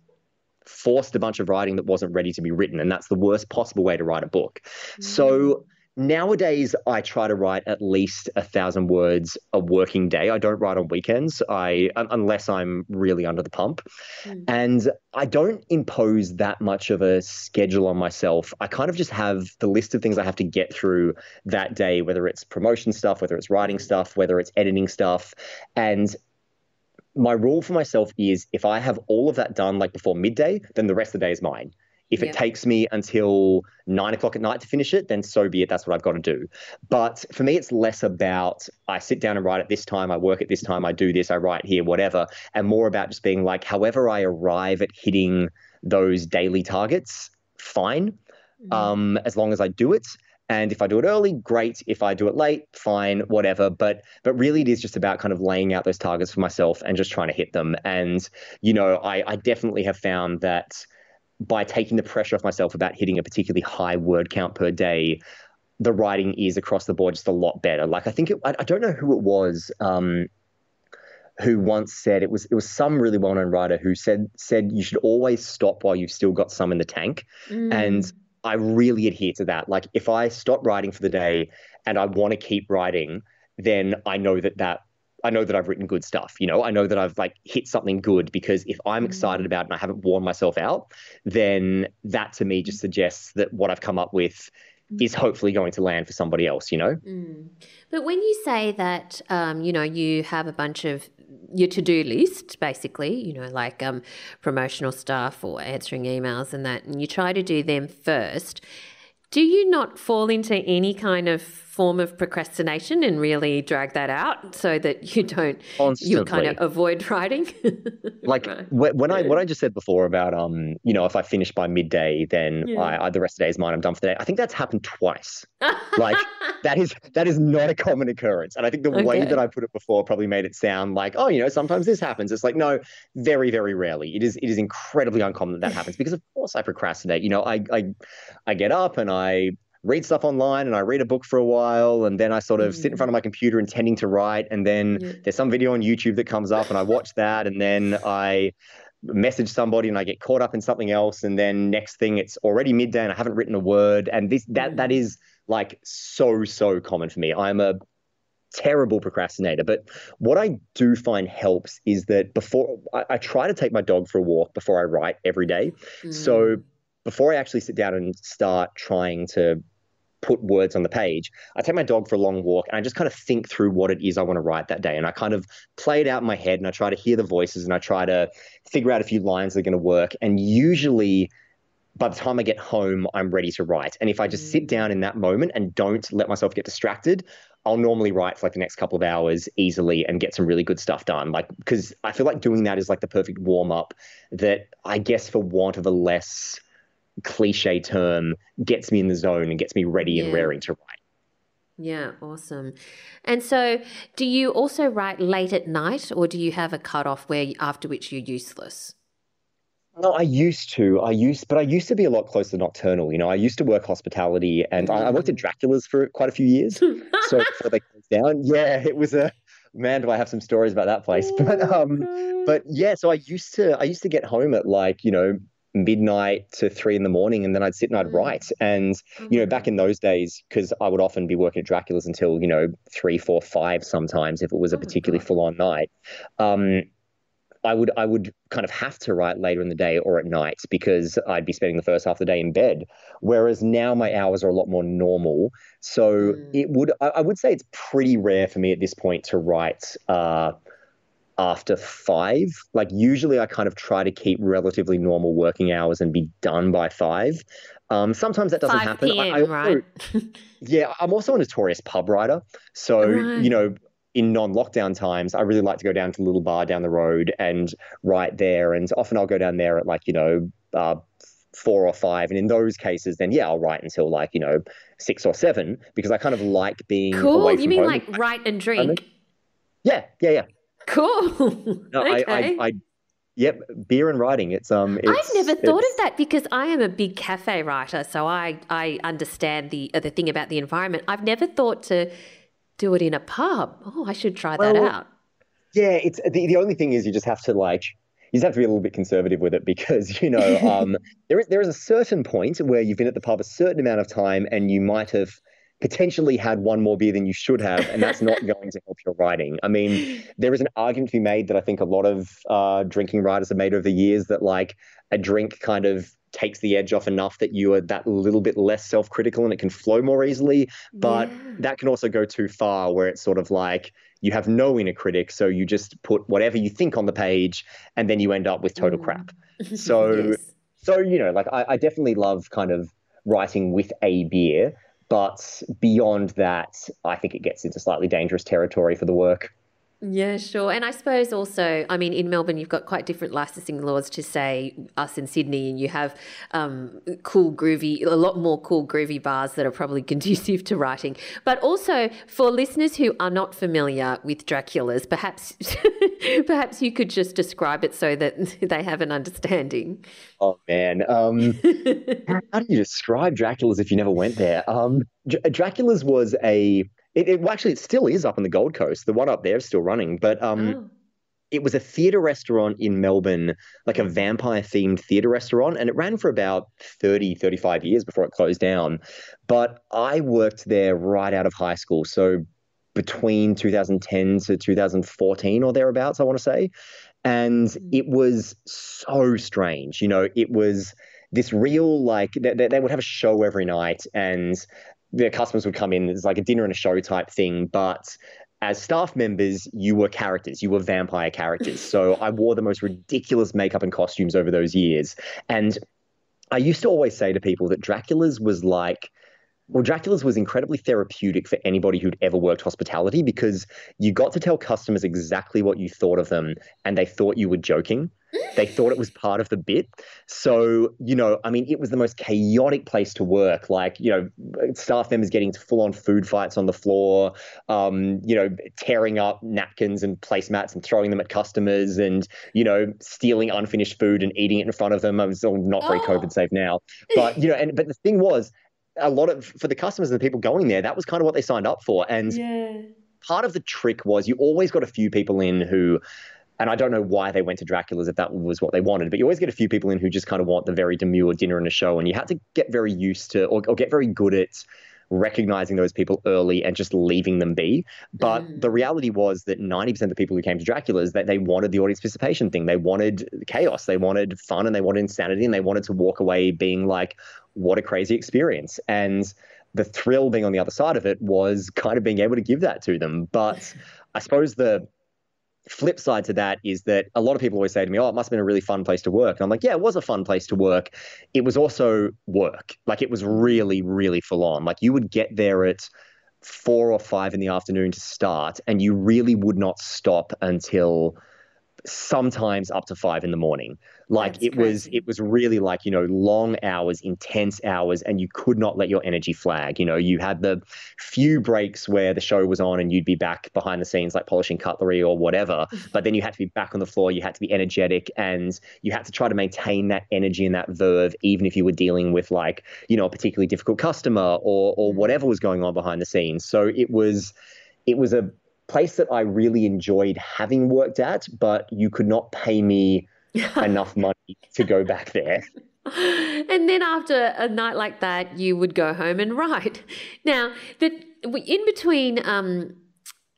forced a bunch of writing that wasn't ready to be written and that's the worst possible way to write a book. Mm. So Nowadays, I try to write at least a thousand words a working day. I don't write on weekends, I unless I'm really under the pump, mm. and I don't impose that much of a schedule on myself. I kind of just have the list of things I have to get through that day, whether it's promotion stuff, whether it's writing stuff, whether it's editing stuff, and my rule for myself is if I have all of that done like before midday, then the rest of the day is mine. If it takes me until nine o'clock at night to finish it, then so be it. That's what I've got to do. But for me, it's less about I sit down and write at this time, I work at this time, I do this, I write here, whatever, and more about just being like, however I arrive at hitting those daily targets, fine, mm-hmm. um, as long as I do it. And if I do it early, great. If I do it late, fine, whatever. But but really, it is just about kind of laying out those targets for myself and just trying to hit them. And you know, I, I definitely have found that by taking the pressure off myself about hitting a particularly high word count per day, the writing is across the board just a lot better. Like I think it, I, I don't know who it was um, who once said it was it was some really well known writer who said said you should always stop while you've still got some in the tank, mm. and I really adhere to that. Like if I stop writing for the day and I want to keep writing, then I know that that I know that I've written good stuff. You know, I know that I've like hit something good because if I'm excited mm. about it and I haven't worn myself out, then that to me just suggests that what I've come up with is hopefully going to land for somebody else, you know? Mm. But when you say that, um, you know, you have a bunch of your to-do list basically you know like um, promotional stuff or answering emails and that and you try to do them first do you not fall into any kind of form of procrastination and really drag that out so that you don't Constantly. you kind of avoid writing? like when I what I just said before about um you know if I finish by midday then yeah. I, I, the rest of the day is mine I'm done for the day. I think that's happened twice. like that is that is not a common occurrence, and I think the okay. way that I put it before probably made it sound like oh you know sometimes this happens. It's like no, very very rarely. It is it is incredibly uncommon that that happens because of course I procrastinate. You know I I I get up and I read stuff online and I read a book for a while and then I sort of mm. sit in front of my computer intending to write and then yeah. there's some video on YouTube that comes up and I watch that and then I message somebody and I get caught up in something else and then next thing it's already midday and I haven't written a word and this that that mm. like so so common for me. I'm a terrible procrastinator. But what I do find helps is that before I, I, try to take my dog for a walk before I write every day. Mm. So before I actually sit down and start trying to put words on the page, I take my dog for a long walk and I just kind of think through what it is I want to write that day. And I kind of play it out in my head and I try to hear the voices and I try to figure out a few lines that are going to work. And usually, by the time I get home, I'm ready to write. And if I just sit mm. down in that moment and don't let myself get distracted, I'll normally write for like the next couple of hours easily and get some really good stuff done. Like, because I feel like doing that is like the perfect warm up that I guess, for want of a less cliche term gets me in the zone and gets me ready yeah. and raring to write. Yeah, awesome. And so, do you also write late at night, or do you have a cutoff where after which you're useless? No, I used to. I used, but I used to be a lot closer to nocturnal. You know, I used to work hospitality, and. I, I, worked at. Dracula's for quite a few years. so before they closed down, yeah, it was a man. Do I have some stories about that place? But um, but yeah. So I used to. I used to get home at like you know midnight to three in the morning and then I'd sit and I'd mm. write. And, mm-hmm. you know, back mm-hmm. in those days, because I would often be working at Dracula's until, you know, three, four, five sometimes if it was a oh particularly full on night. Um, I would I would kind of have to write later in the day or at night because I'd be spending the first half of the day in bed. Whereas now my hours are a lot more normal. So mm. it would I, I, would say it's pretty rare for me at this point to write uh, after five. Like usually, I kind of try to keep relatively normal working hours and be done by five. Um, sometimes that doesn't 5 happen. PM, I, I also, right? yeah, I'm also a notorious pub writer. So right. you know, in non-lockdown times, I really like to go down to a little bar down the road and write there. And often I'll go down there at like you know. Uh, four or five and in those cases then yeah i'll write until like you know six or seven because i kind of like being cool you mean home. like write and drink yeah yeah yeah Cool. No, okay. I, I, I, yep, beer and writing. It's um. It's, I've never thought of that because I am a big cafe writer, so I I understand the uh, the thing about the environment. I've never thought to do it in a pub. Oh, I should try well, that out. Yeah, it's the the only thing is you just have to like you just have to be a little bit conservative with it because you know um, there is there is a certain point where you've been at the pub a certain amount of time and you might have potentially had one more beer than you should have, and that's not going to help your writing. I mean, there is an argument to be made that I think a lot of uh, drinking writers have made over the years that like a drink kind of takes the edge off enough that you are that little bit less self-critical and it can flow more easily but yeah. that can also go too far where it's sort of like you have no inner critic so you just put whatever you think on the page and then you end up with total mm. crap so yes. so you know like I, I definitely love kind of writing with a beer but beyond that, I think it gets into slightly dangerous territory for the work. Yeah, sure. And I suppose also, I mean, in Melbourne, you've got quite different licensing laws to say us in Sydney, and you have um, cool, groovy, a lot more cool, groovy bars that are probably conducive to writing. But also, for listeners who are not familiar with Dracula's, perhaps, perhaps you could just describe it so that they have an understanding. Oh man, um, how do you describe Dracula's if you never went there? Um, Dracula's was a it, it well, actually it still is up on the Gold Coast. The one up there is still running, but um, oh. it was a theatre restaurant in Melbourne, like a vampire themed theatre restaurant, and it ran for about 30, 35 years before it closed down. But I worked there right out of high school, so between 2010 to 2014 or thereabouts, I want to say. And mm. it was so strange. You know, it was this real, like, they, they would have a show every night and the customers would come in. It's like a dinner and a show type thing, but as staff members, you were characters. You were vampire characters. So I wore the most ridiculous makeup and costumes over those years. And I used to always say to people that Dracula's was like well, Dracula's was incredibly therapeutic for anybody who'd ever worked hospitality because you got to tell customers exactly what you thought of them and they thought you were joking. They thought it was part of the bit. So, you know, I mean, it was the most chaotic place to work. Like, you know, staff members getting full on food fights on the floor, um, you know, tearing up napkins and placemats and throwing them at customers and, you know, stealing unfinished food and eating it in front of them. I was all not very oh. COVID safe now. But, you know, and but the thing was, a lot of for the customers and the people going there, that was kind of what they signed up for. And yeah. part of the trick was you always got a few people in who and I don't know why they went to Dracula's if that was what they wanted, but you always get a few people in who just kind of want the very demure dinner and a show, and you had to get very used to or, or get very good at recognizing those people early and just leaving them be. But mm. the reality was that 90% of the people who came to Dracula's that they wanted the audience participation thing. They wanted chaos, they wanted fun, and they wanted insanity, and they wanted to walk away being like, what a crazy experience. And the thrill being on the other side of it was kind of being able to give that to them. But I suppose the flip side to that is that a lot of people always say to me, "Oh, it must have been a really fun place to work." And I'm like, "Yeah, it was a fun place to work. It was also work. Like it was really, really full on. Like you would get there at four or five in the afternoon to start, and you really would not stop until sometimes up to five in the morning. Like That's it crazy. was, it was really like you know long hours, intense hours, and you could not let your energy flag. You know, you had the few breaks where the show was on, and you'd be back behind the scenes, like polishing cutlery or whatever. but then you had to be back on the floor. You had to be energetic, and you had to try to maintain that energy and that verve, even if you were dealing with like you know a particularly difficult customer or or mm. whatever was going on behind the scenes. So it was, it was a place that I really enjoyed having worked at, but you could not pay me enough money to go back there. And then after a night like that, you would go home and write. Now, the, in between, um,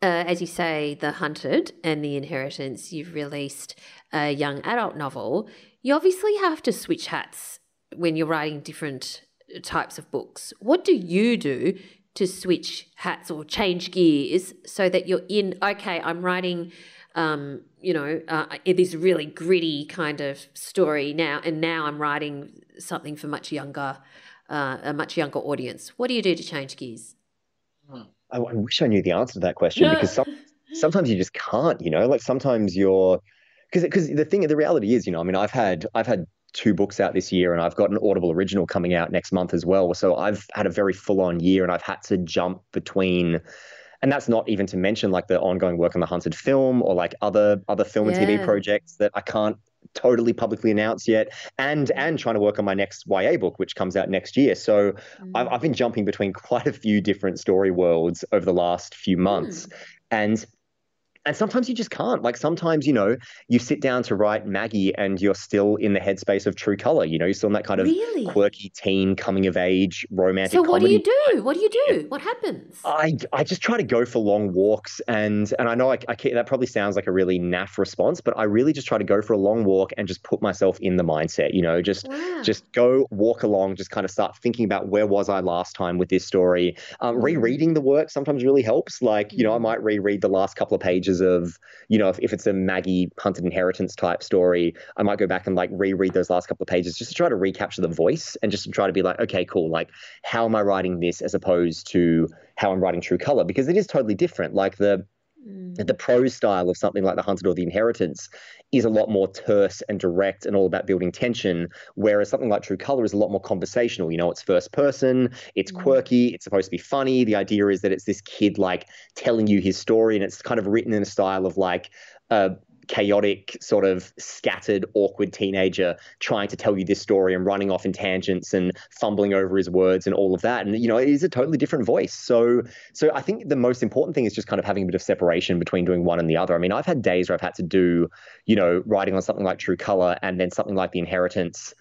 uh, as you say, The Hunted and The Inheritance, you've released a young adult novel. You obviously have to switch hats when you're writing different types of books. What do you do to switch hats or change gears so that you're in, okay, I'm writing, um, you know, uh, this really gritty kind of story now, and now I'm writing something for much younger, uh, a much younger audience. What do you do to change gears? I, I wish I knew the answer to that question because some, sometimes you just can't, you know, like sometimes you're, because because the thing, the reality is, you know, I mean, I've had I've had two books out this year and I've got an Audible original coming out next month as well. So I've had a very full on year and I've had to jump between and that's not even to mention like the ongoing work on the hunted film or like other other film and TV projects that I can't totally publicly announce yet. And and trying to work on my next YA book which comes out next year. So mm. I've, I've been jumping between quite a few different story worlds over the last few months. Mm. and and sometimes you just can't. Like sometimes, you know, you sit down to write Maggie and you're still in the headspace of True Color. You know, you're still in that kind of really? quirky teen coming of age romantic. So what do you do? What do you do? What happens? I I just try to go for long walks and and I know I, I that probably sounds like a really naff response, but I really just try to go for a long walk and just put myself in the mindset. You know, just wow. just go walk along, just kind of start thinking about where was I last time with this story. Um, mm. Rereading the work sometimes really helps. Like you know, I mm. might reread the last couple of pages of, you know, if, if it's a Maggie Hunted Inheritance type story, I might go back and like reread those last couple of pages just to try to recapture the voice and just to try to be like, okay, cool. Like, how am I writing this as opposed to how I'm writing True Color? Because it is totally different. Like the Mm. The prose style of something like The Hunted or The Inheritance is a lot more terse and direct and all about building tension, whereas something like True Color is a lot more conversational. You know, it's first person, it's mm. quirky, it's supposed to be funny. The idea is that it's this kid like telling you his story, and it's kind of written in a style of like a chaotic, sort of scattered, awkward teenager trying to tell you this story and running off in tangents and fumbling over his words and all of that. And you know, it is a totally different voice. So, so I think the most important thing is just kind of having a bit of separation between doing one and the other. I mean, I've had days where I've had to do, you know, writing on something like True Color and then something like The Inheritance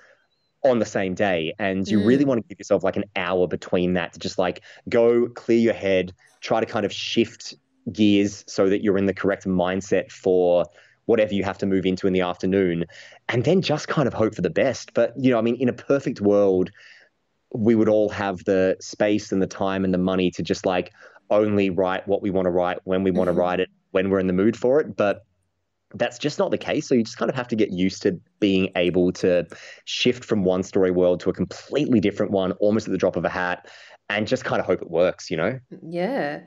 on the same day and you mm. really want to give yourself like an hour between that to just like go clear your head try to kind of shift gears so that you're in the correct mindset for whatever you have to move into in the afternoon, and then just kind of hope for the best. But, you know, I mean, in a perfect world, we would all have the space and the time and the money to just like only write what we want to write when we want to mm-hmm. write it when we're in the mood for it. But that's just not the case. So you just kind of have to get used to being able to shift from one story world to a completely different one almost at the drop of a hat and just kind of hope it works, you know? Yeah.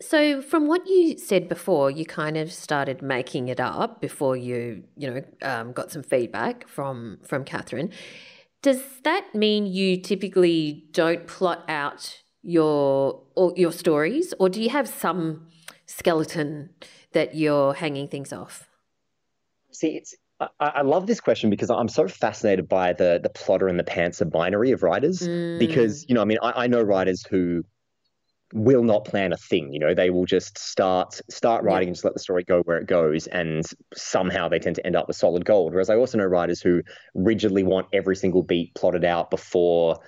So from what you said before, you kind of started making it up before you, you know, um, got some feedback from from Catherine. Does that mean you typically don't plot out your or your stories, or do you have some skeleton that you're hanging things off? See, it's I, I, love this question because I'm so fascinated by the the plotter and the pantser binary of writers. Mm. Because you know, I mean, I, I know writers who will not plan a thing. You know, they will just start start writing yeah. and just let the story go where it goes, and somehow they tend to end up with solid gold. Whereas I also know writers who rigidly want every single beat plotted out before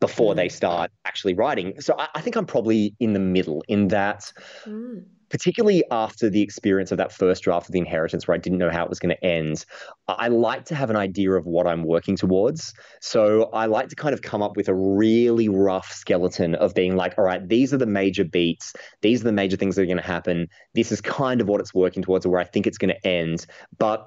before mm. they start actually writing. So I, I, think I'm probably in the middle in that. Mm particularly after the experience of that first draft of The Inheritance, where I didn't know how it was going to end, I like to have an idea of what I'm working towards. So I like to kind of come up with a really rough skeleton of being like, all right, these are the major beats, these are the major things that are going to happen. This is kind of what it's working towards, or where I think it's going to end. But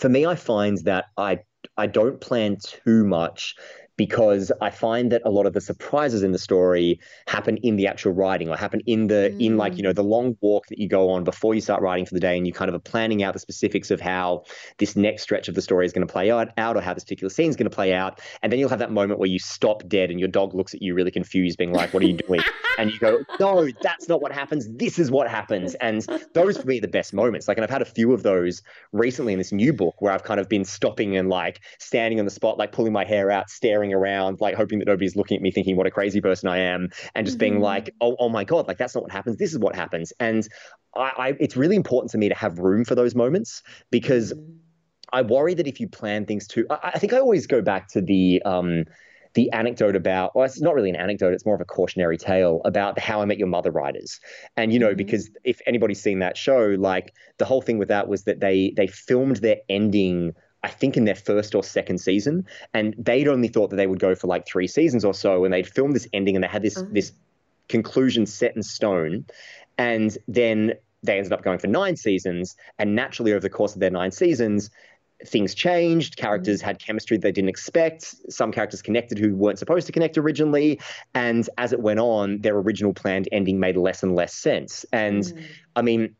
for me, I find that I I don't plan too much because I find that a lot of the surprises in the story happen in the actual writing or happen in the mm. in like you know the long walk that you go on before you start writing for the day and you kind of are planning out the specifics of how this next stretch of the story is going to play out, out or how this particular scene is going to play out. And then you'll have that moment where you stop dead and your dog looks at you really confused being like what are you doing? And you go no that's not what happens. This is what happens. And those for me are the best moments. Like and I've had a few of those recently in this new book where I've kind of been stopping and like standing on the spot like pulling my hair out staring around, like hoping that nobody's looking at me thinking what a crazy person I am, and just mm-hmm. being like, oh, oh my God, like that's not what happens. This is what happens. And I, I it's really important to me to have room for those moments because mm-hmm. I worry that if you plan things too, I, I think I always go back to the, um, the anecdote about, well, it's not really an anecdote, it's more of a cautionary tale about How I Met Your Mother writers. And, you know, mm-hmm. because if anybody's seen that show, like the whole thing with that was that they they filmed their ending I think in their first or second season, and they'd only thought that they would go for like three seasons or so, and they'd filmed this ending and they had this mm-hmm. this conclusion set in stone, and then they ended up going for nine seasons, and naturally over the course of their nine seasons. Things changed. Characters mm-hmm. had chemistry they didn't expect. Some characters connected who weren't supposed to connect originally. And as it went on, their original planned ending made less and less sense. And mm. I mean,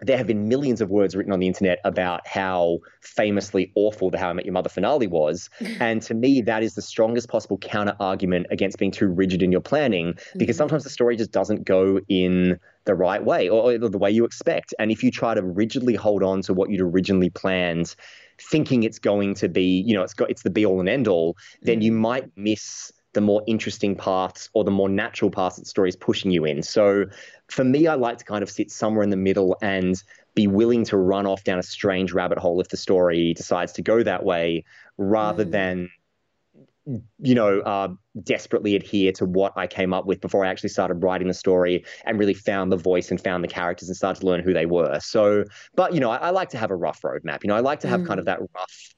there have been millions of words written on the internet about how famously awful the How I Met Your Mother finale was. and to me, that is the strongest possible counter argument against being too rigid in your planning, because mm-hmm. sometimes the story just doesn't go in the right way or, the way you expect. And if you try to rigidly hold on to what you'd originally planned, thinking it's going to be, you know, it's got it's the be all and end all, then you mm-hmm. might miss the more interesting paths or the more natural paths that the story is pushing you in. So for me, I like to kind of sit somewhere in the middle and be willing to run off down a strange rabbit hole if the story decides to go that way, rather mm. than you know, uh, desperately adhere to what I came up with before I actually started writing the story and really found the voice and found the characters and started to learn who they were. So, but you know, I, I like to have a rough roadmap. You know, I like to have mm. kind of that rough,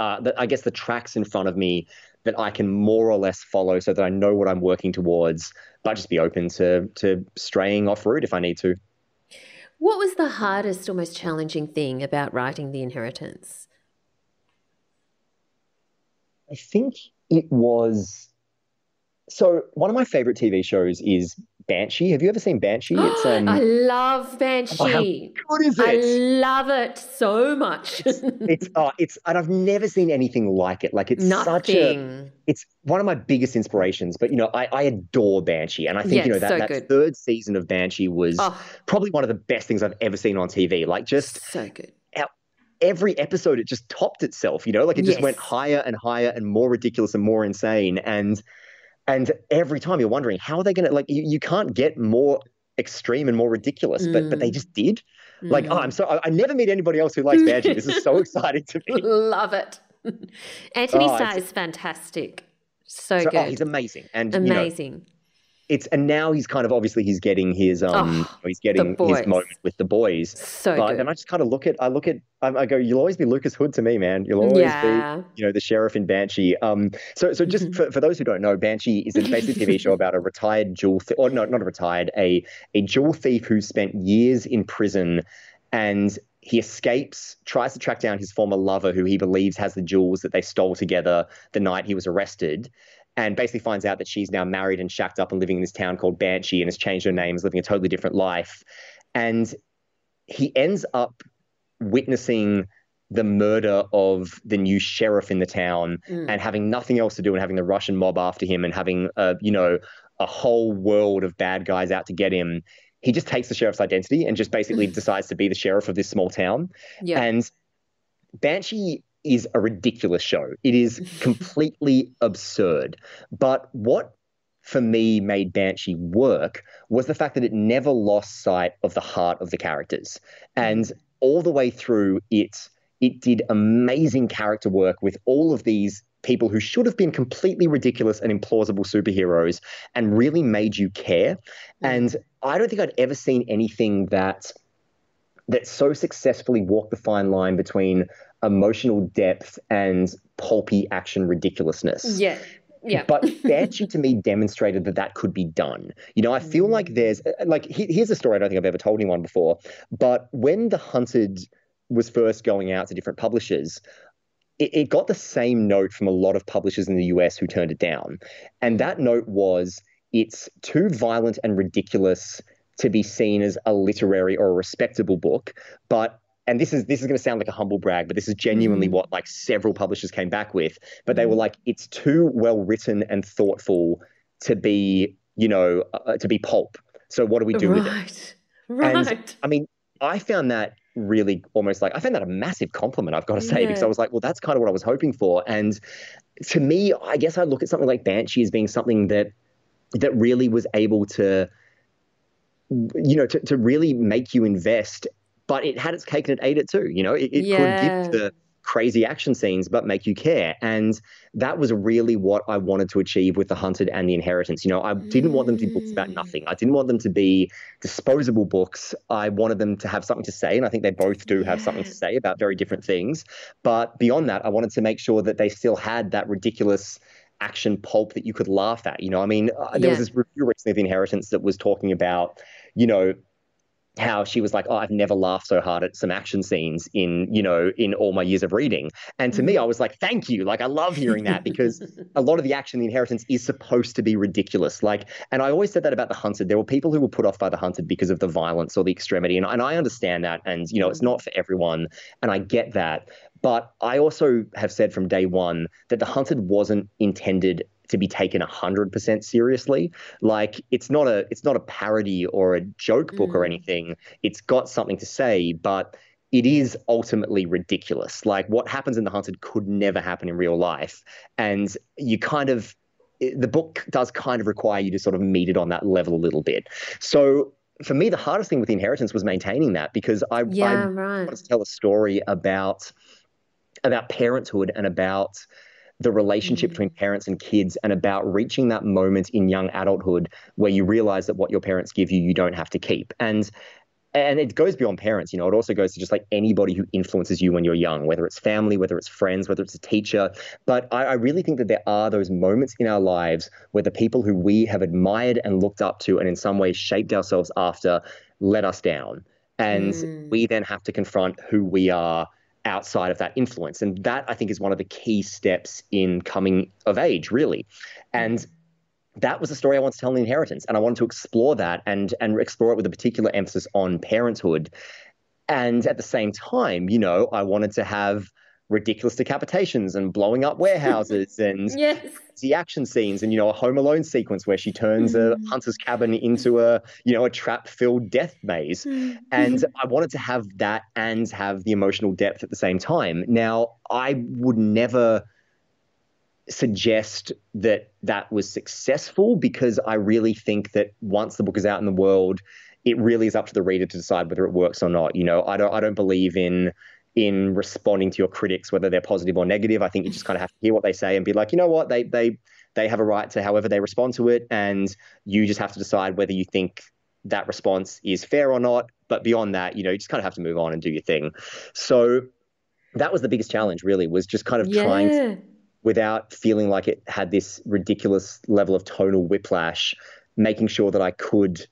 uh, the, I guess the tracks in front of me that I can more or less follow so that I know what I'm working towards, but just be open to to straying off route if I need to. What was the hardest or most challenging thing about writing The Inheritance? I think it was so one of my favorite TV shows is Banshee. Have you ever seen Banshee? It's um, I love Banshee. Oh, how good is it? I love it so much. it's, it's oh, it's and I've never seen anything like it. Like it's Nothing. such a it's one of my biggest inspirations. But you know, I, I adore Banshee, and I think yeah, you know that, so that good. third season of Banshee was oh. probably one of the best things I've ever seen on TV. Like just so good every episode it just topped itself you know like it just yes. went higher and higher and more ridiculous and more insane and and every time you're wondering how are they going to like you, you can't get more extreme and more ridiculous, mm. but but they mm. just did. Mm. Like, oh, I'm so I, I, never meet anybody else who likes Banshee. this is so exciting to me. Love it. Antony oh, Starr is fantastic. So, so good. Oh, he's amazing. And amazing. You know, it's and now he's kind of obviously he's getting his um oh, he's getting his moment with the boys. So but, good. And I just kind of look at I look at I, go you'll always be Lucas Hood to me, man. You'll always yeah. be you know the sheriff in Banshee. Um, so so just for, for those who don't know, Banshee is a basic TV show about a retired jewel th- or no not a retired a a jewel thief who spent years in prison and he escapes, tries to track down his former lover, who he believes has the jewels that they stole together the night he was arrested and basically finds out that she's now married and shacked up and living in this town called Banshee and has changed her name, is living a totally different life. And he ends up witnessing the murder of the new sheriff in the town mm. and having nothing else to do and having the Russian mob after him and having a, you know, a whole world of bad guys out to get him. He just takes the sheriff's identity and just basically decides to be the sheriff of this small town. Yeah. And Banshee is a ridiculous show. It is completely absurd. But what for me made Banshee work was the fact that it never lost sight of the heart of the characters. And all the way through it it did amazing character work with all of these people who should have been completely ridiculous and implausible superheroes and really made you care. And I don't think I'd ever seen anything that that so successfully walked the fine line between emotional depth and pulpy action ridiculousness. Yeah. Yeah. but Banshee to me demonstrated that that could be done. You know, I feel like mm. there's like here's a story I don't think I've ever told anyone before. But when The Hunted was first going out to different publishers, it, it got the same note from a lot of publishers in the US who turned it down, and that note was it's too violent and ridiculous to be seen as a literary or a respectable book, but and this is this is going to sound like a humble brag, but this is genuinely mm-hmm. what like several publishers came back with. But they were mm-hmm. like, it's too well written and thoughtful to be, you know, uh, uh, to be pulp. So what do we do right. with it? Right. And I mean, I found that really almost like I found that a massive compliment. I've got to say yeah. because I was like, well, that's kind of what I was hoping for. And to me, I guess I look at something like Banshee as being something that that really was able to you know to, to really make you invest but it had its cake and it ate it too. You know, it, it yeah. could give the crazy action scenes, but make you care. And that was really what I wanted to achieve with The Hunted and The Inheritance. You know, I didn't want them to be books about mm. nothing. I didn't want them to be disposable books. I wanted them to have something to say. And I think they both do have something to say about very different things. But beyond that, I wanted to make sure that they still had that ridiculous action pulp that you could laugh at. You know, I mean, uh, there yeah. was this review recently of The Inheritance that was talking about, you know, how she was like, "Oh, I've never laughed so hard at some action scenes in you know in all my years of reading." And to me. I was like, "Thank you!" Like I love hearing that because a lot of the action, the inheritance, is supposed to be ridiculous. Like, and I always said that about the hunted. There were people who were put off by the hunted because of the violence or the extremity, and and I understand that. And you know, it's not for everyone, and I get that. But I also have said from day one that the hunted wasn't intended to be taken 100% seriously. Like it's not a it's not a parody or a joke book mm. or anything. It's got something to say but it is ultimately ridiculous. Like what happens in the hunted could never happen in real life. And you kind of the book does kind of require you to sort of meet it on that level a little bit. So for me the hardest thing with inheritance was maintaining that because i, yeah, I right. wanted to tell a story about about parenthood and about the relationship mm-hmm. between parents and kids and about reaching that moment in young adulthood where you realize that what your parents give you you don't have to keep and and it goes beyond parents you know it also goes to just like anybody who influences you when you're young whether it's family whether it's friends whether it's a teacher but I, I really think that there are those moments in our lives where the people who we have admired and looked up to and in some ways shaped ourselves after let us down and mm. we then have to confront who we are outside of that influence. And that I think is one of the key steps in coming of age, really. And that was the story I wanted to tell in Inheritance. And I wanted to explore that and and explore it with a particular emphasis on parenthood. And at the same time, you know, I wanted to have ridiculous decapitations and blowing up warehouses and yes. the action scenes and you know a home alone sequence where she turns mm-hmm. a hunter's cabin into a you know a trap filled death maze mm-hmm. and i wanted to have that and have the emotional depth at the same time now i would never suggest that that was successful because i really think that once the book is out in the world it really is up to the reader to decide whether it works or not you know i don't i don't believe in in responding to your critics, whether they're positive or negative. I think you just kind of have to hear what they say and be like, you know what, they they They have a right to however they respond to it, and you just have to decide whether you think that response is fair or not. But beyond that, you know, you just kind of have to move on and do your thing. So that was the biggest challenge, really, was just kind of yeah. trying to, without feeling like it had this ridiculous level of tonal whiplash, making sure that I could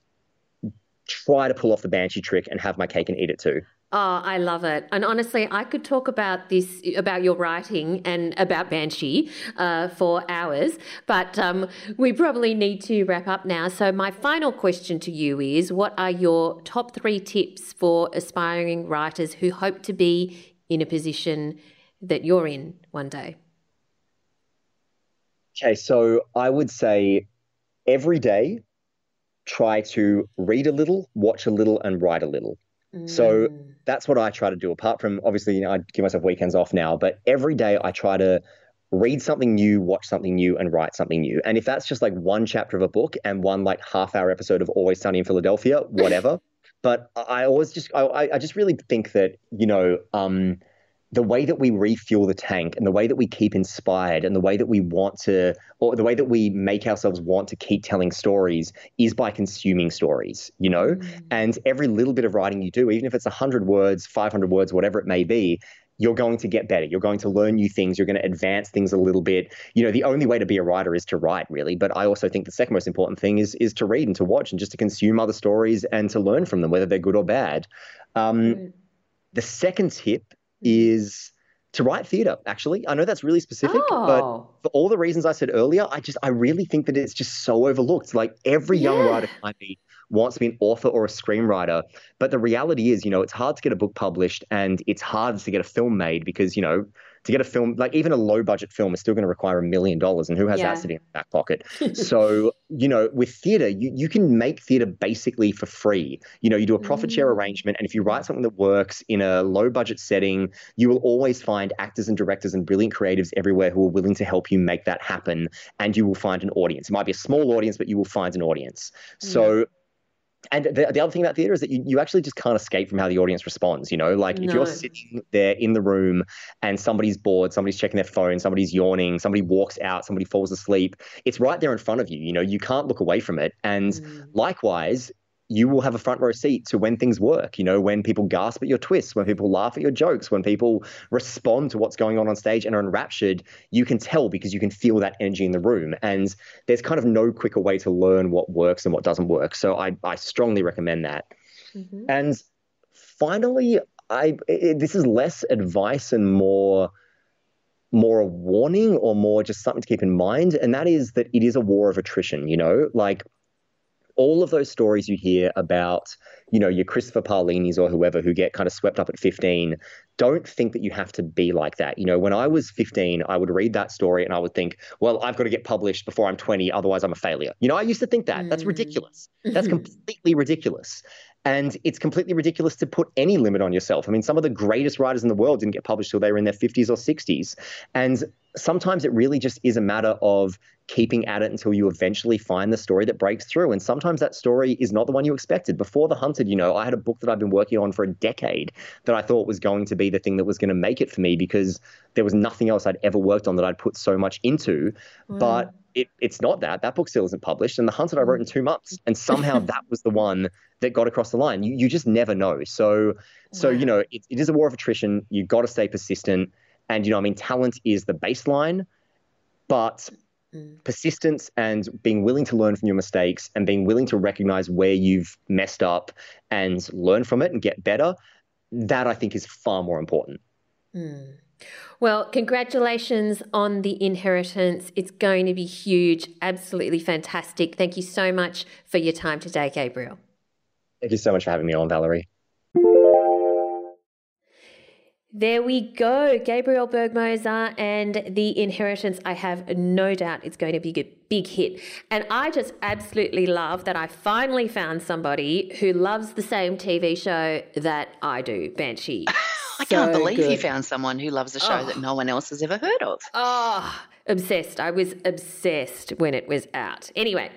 try to pull off the banshee trick and have my cake and eat it too. Oh, I love it. And honestly, I could talk about this, about your writing and about Banshee uh, for hours, but um, we probably need to wrap up now. So, my final question to you is what are your top three tips for aspiring writers who hope to be in a position that you're in one day? Okay, so I would say every day try to read a little, watch a little, and write a little. So mm. that's what I try to do. Apart from obviously, you know, I give myself weekends off now, but every day I try to read something new, watch something new, and write something new. And if that's just like one chapter of a book and one like half hour episode of Always Sunny in Philadelphia, whatever. but I always just I, I just really think that you know um, the way that we refuel the tank and the way that we keep inspired and the way that we want to or the way that we make ourselves want to keep telling stories is by consuming stories you know? Mm. and every little bit of writing you do even if it's 100 words 500 words whatever it may be you're going to get better. You're going to learn new things. You're going to advance things a little bit. You know the only way to be a writer is to write really. But i also think the second most important thing is is to read and to watch and just to consume other stories and to learn from them whether they're good or bad. Um, mm. the second tip is to write theater actually i know that's really specific oh. but for all the reasons i said earlier i just i really think that it's just so overlooked like every young yeah. writer i meet wants to be an author or a screenwriter but the reality is you know it's hard to get a book published and it's hard to get a film made because you know to get a film, like even a low budget film, is still going to require a million dollars. And who has yeah. that sitting in the back pocket? so, you know, with theater, you, you can make theater basically for free. You know, you do a profit share mm. arrangement. And if you write something that works in a low budget setting, you will always find actors and directors and brilliant creatives everywhere who are willing to help you make that happen. And you will find an audience. It might be a small audience, but you will find an audience. So, and the, the other thing about theater is that you, you actually just can't escape from how the audience responds you know like no. if you're sitting there in the room and somebody's bored somebody's checking their phone somebody's yawning somebody walks out somebody falls asleep it's right there in front of you you know you can't look away from it and mm. likewise you will have a front row seat to when things work. You know, when people gasp at your twists, when people laugh at your jokes, when people respond to what's going on on stage and are enraptured, you can tell because you can feel that energy in the room. And there's kind of no quicker way to learn what works and what doesn't work. So I, I strongly recommend that. Mm-hmm. And finally, I it, this is less advice and more more a warning or more just something to keep in mind and that is that it is a war of attrition you know like all of those stories you hear about, you know, your Christopher Paolinis or whoever who get kind of swept up at 15, don't think that you have to be like that. You know, when I was 15, I would read that story and I would think, well, I've got to get published before I'm 20, otherwise I'm a failure. You know, I used to think that. That's mm. ridiculous. That's completely ridiculous. And it's completely ridiculous to put any limit on yourself. I mean, some of the greatest writers in the world didn't get published till they were in their 50s or 60s. And sometimes it really just is a matter of keeping at it until you eventually find the story that breaks through. And sometimes that story is not the one you expected. Before The Hunted, you know, I had a book that I've been working on for a decade that I thought was going to be the thing that was going to make it for me because there was nothing else I'd ever worked on that I'd put so much into. Mm. But it, it's not that. That book still isn't published. And The Hunted I wrote in two months. And somehow that was the one that got across the line. You, you just never know. So, so you know, it, it is a war of attrition. You've got to stay persistent. And, you know, I mean, talent is the baseline, but mm. persistence and being willing to learn from your mistakes and being willing to recognize where you've messed up and learn from it and get better, that I think is far more important. Mm. Well, congratulations on the inheritance. It's going to be huge, absolutely fantastic. Thank you so much for your time today, Gabriel. Thank you so much for having me on, Valerie. There we go, Gabriel Bergmoser and The Inheritance. I have no doubt it's going to be a big hit. And I just absolutely love that I finally found somebody who loves the same TV show that I do, Banshee. I so can't believe good. you found someone who loves a show oh. that no one else has ever heard of. Oh, obsessed. I was obsessed when it was out. Anyway,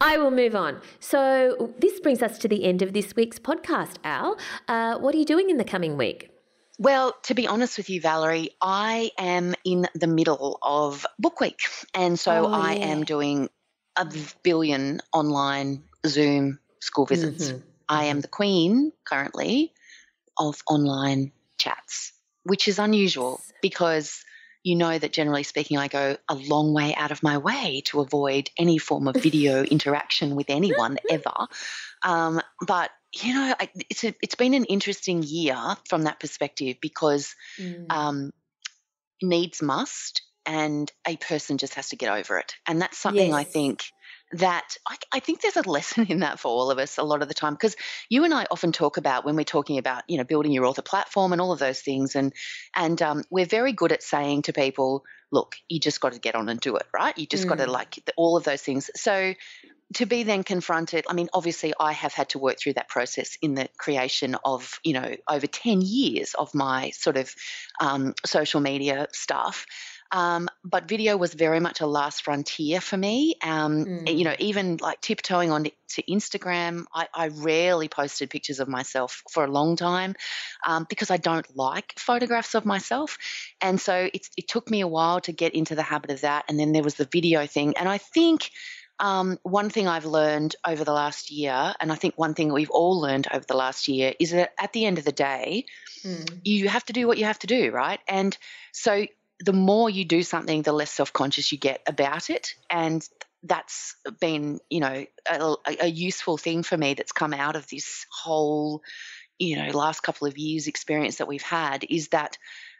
I will move on. So, this brings us to the end of this week's podcast, Al. Uh, what are you doing in the coming week? Well, to be honest with you, Valerie, I am in the middle of book week. And so Oh, I yeah. am doing a billion online Zoom school visits. Mhm. I am the queen currently of online chats, which is unusual because you know that generally speaking, I go a long way out of my way to avoid any form of video interaction with anyone ever. Um, but you know, I, it's a, it's been an interesting year from that perspective because Mm. um, needs must, and a person just has to get over it, and that's something I think that I, I think there's a lesson in that for all of us a lot of the time because you and I often talk about when we're talking about you know building your author platform and all of those things and and um, we're very good at saying to people look you just got to get on and do it right you just got to Mm. like all of those things so to be then confronted i mean obviously i have had to work through that process in the creation of you know over 10 years of my sort of um, social media stuff um, but video was very much a last frontier for me um, Mm. you know even like tiptoeing on to instagram I, I rarely posted pictures of myself for a long time um, because i don't like photographs of myself and so it's, it took me a while to get into the habit of that and then there was the video thing and i think um, one thing I've learned over the last year, and I think one thing we've all learned over the last year, is that at the end of the day, Mm. you have to do what you have to do, right? And so the more you do something, the less self conscious you get about it. And that's been, you know, a, a useful thing for me that's come out of this whole, you know, last couple of years experience that we've had is that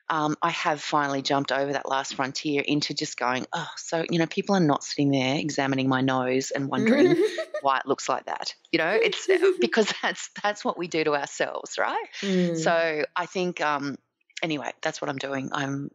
um, I have finally jumped over that last frontier into just going, oh, so, you know, people are not sitting there examining my nose and wondering why it looks like that. You know, it's because that's that's what we do to ourselves, right? Mm. So I think, um, anyway, that's what I'm doing. I'm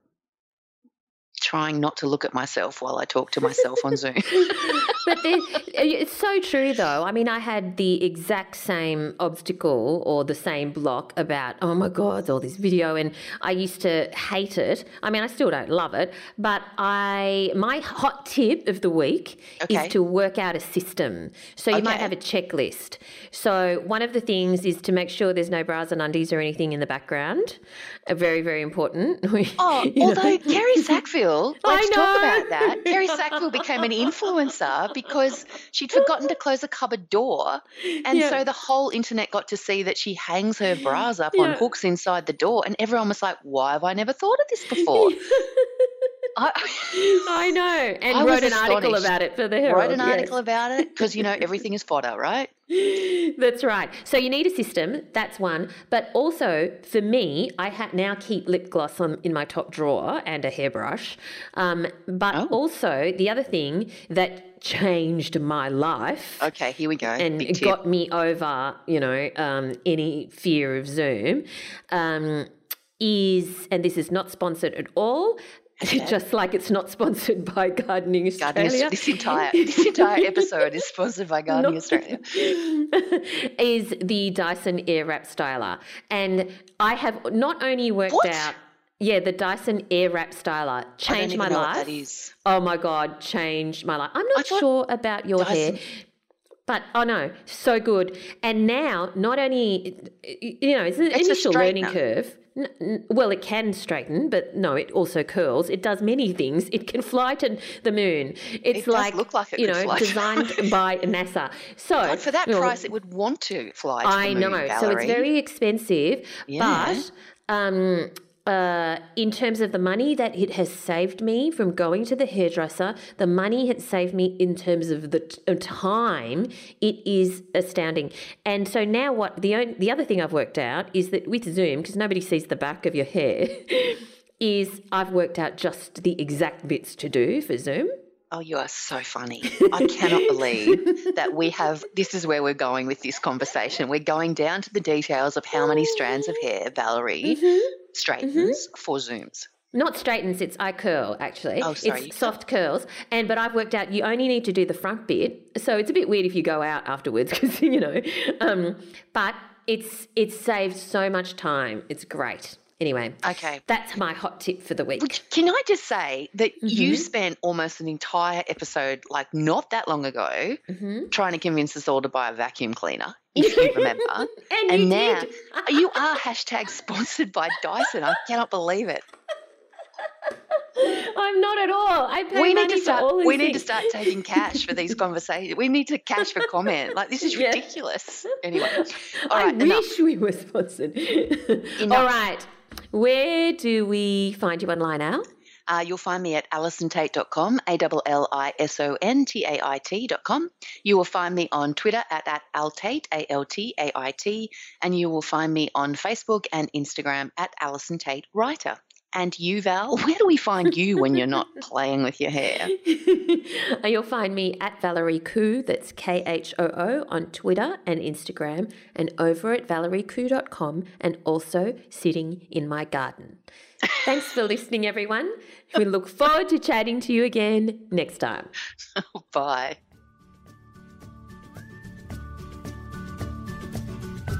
trying not to look at myself while I talk to myself on Zoom. but it's so true, though. I mean, I had the exact same obstacle or the same block about, oh my God, all this video. And I used to hate it. I mean, I still don't love it. But I, my hot tip of the week Okay. is to work out a system. So you might have a checklist. So one of the things is to make sure there's no bras and undies or anything in the background. Uh, very, very important. Oh, know? although Kerri Sackville, let's talk about that. Kerri Sackville became an influencer because she'd forgotten to close a cupboard door. And Yeah. so the whole internet got to see that she hangs her bras up on hooks inside the door. And everyone was like, why have I never thought of this before? I, I know. And I wrote an article about it for the Herald. wrote an yes. article about it because, you know, everything is fodder, right? That's right. So you need a system. That's one. But also for me, I ha- now keep lip gloss on, in my top drawer and a hairbrush. Um, but Oh. also the other thing that changed my life Okay, here we go. and it got me over, you know, um, any fear of Zoom, um, is, and this is not sponsored at all, just like it's not sponsored by Gardening Australia. This entire this entire episode is sponsored by Gardening Australia. is the Dyson Airwrap Styler. And I have not only worked What? out, yeah, the Dyson Airwrap Styler changed my life. what that is. Oh my God, changed my life. I'm not sure about your hair. But oh no, so good. And now, not only you know, it's an It's a initial learning curve. Well, it can straighten, but no, it also curls. It does many things. It can fly to the moon. It's It like look like it you know, designed by NASA. So God, for that know, price, it would want to fly. To I the moon, I know. So it's very expensive, Yeah. but um, uh, in terms of the money that it has saved me from going to the hairdresser, the money it saved me in terms of the t- time, it is astounding. And so now, what the on- the other thing I've worked out is that with Zoom, because nobody sees the back of your hair. Is I've worked out just the exact bits to do for Zoom. Oh, you are so funny. I cannot believe that we have. This is where we're going with this conversation. We're going down to the details of how many strands of hair Valerie straightens for Zooms. Not straightens, it's I curl actually. Oh, sorry, It's soft curls. And but I've worked out you only need to do the front bit. So it's a bit weird if you go out afterwards because you know. Um, but it's it's saved so much time. It's great. Anyway, Okay. that's my hot tip for the week. Which, can I just say that you Mhm. spent almost an entire episode, like not that long ago, hmm trying to convince us all to buy a vacuum cleaner? if you remember. and, and you now you are hashtag sponsored by Dyson. I cannot believe it. I'm not at all. I pay We need to start. We need to start taking cash for these conversations. We need to cash for comment. Like this is Yeah. ridiculous. Anyway, all I right, enough. wish we were sponsored. all right. Where do we find you online, Al? Uh, you'll find me at allisontait.com, A L L I S O N T A I T.com. You will find me on Twitter at, at altait, A L T A I T, and you will find me on Facebook and Instagram at Allison Tait Writer. And you, Val, where do we find you when you're not playing with your hair? You'll find me at Valerie Khoo, that's K H O O, on Twitter and Instagram, and over at valeriekhoo.com, and also sitting in my garden. Thanks for listening, everyone. We look forward to chatting to you again next time. Bye.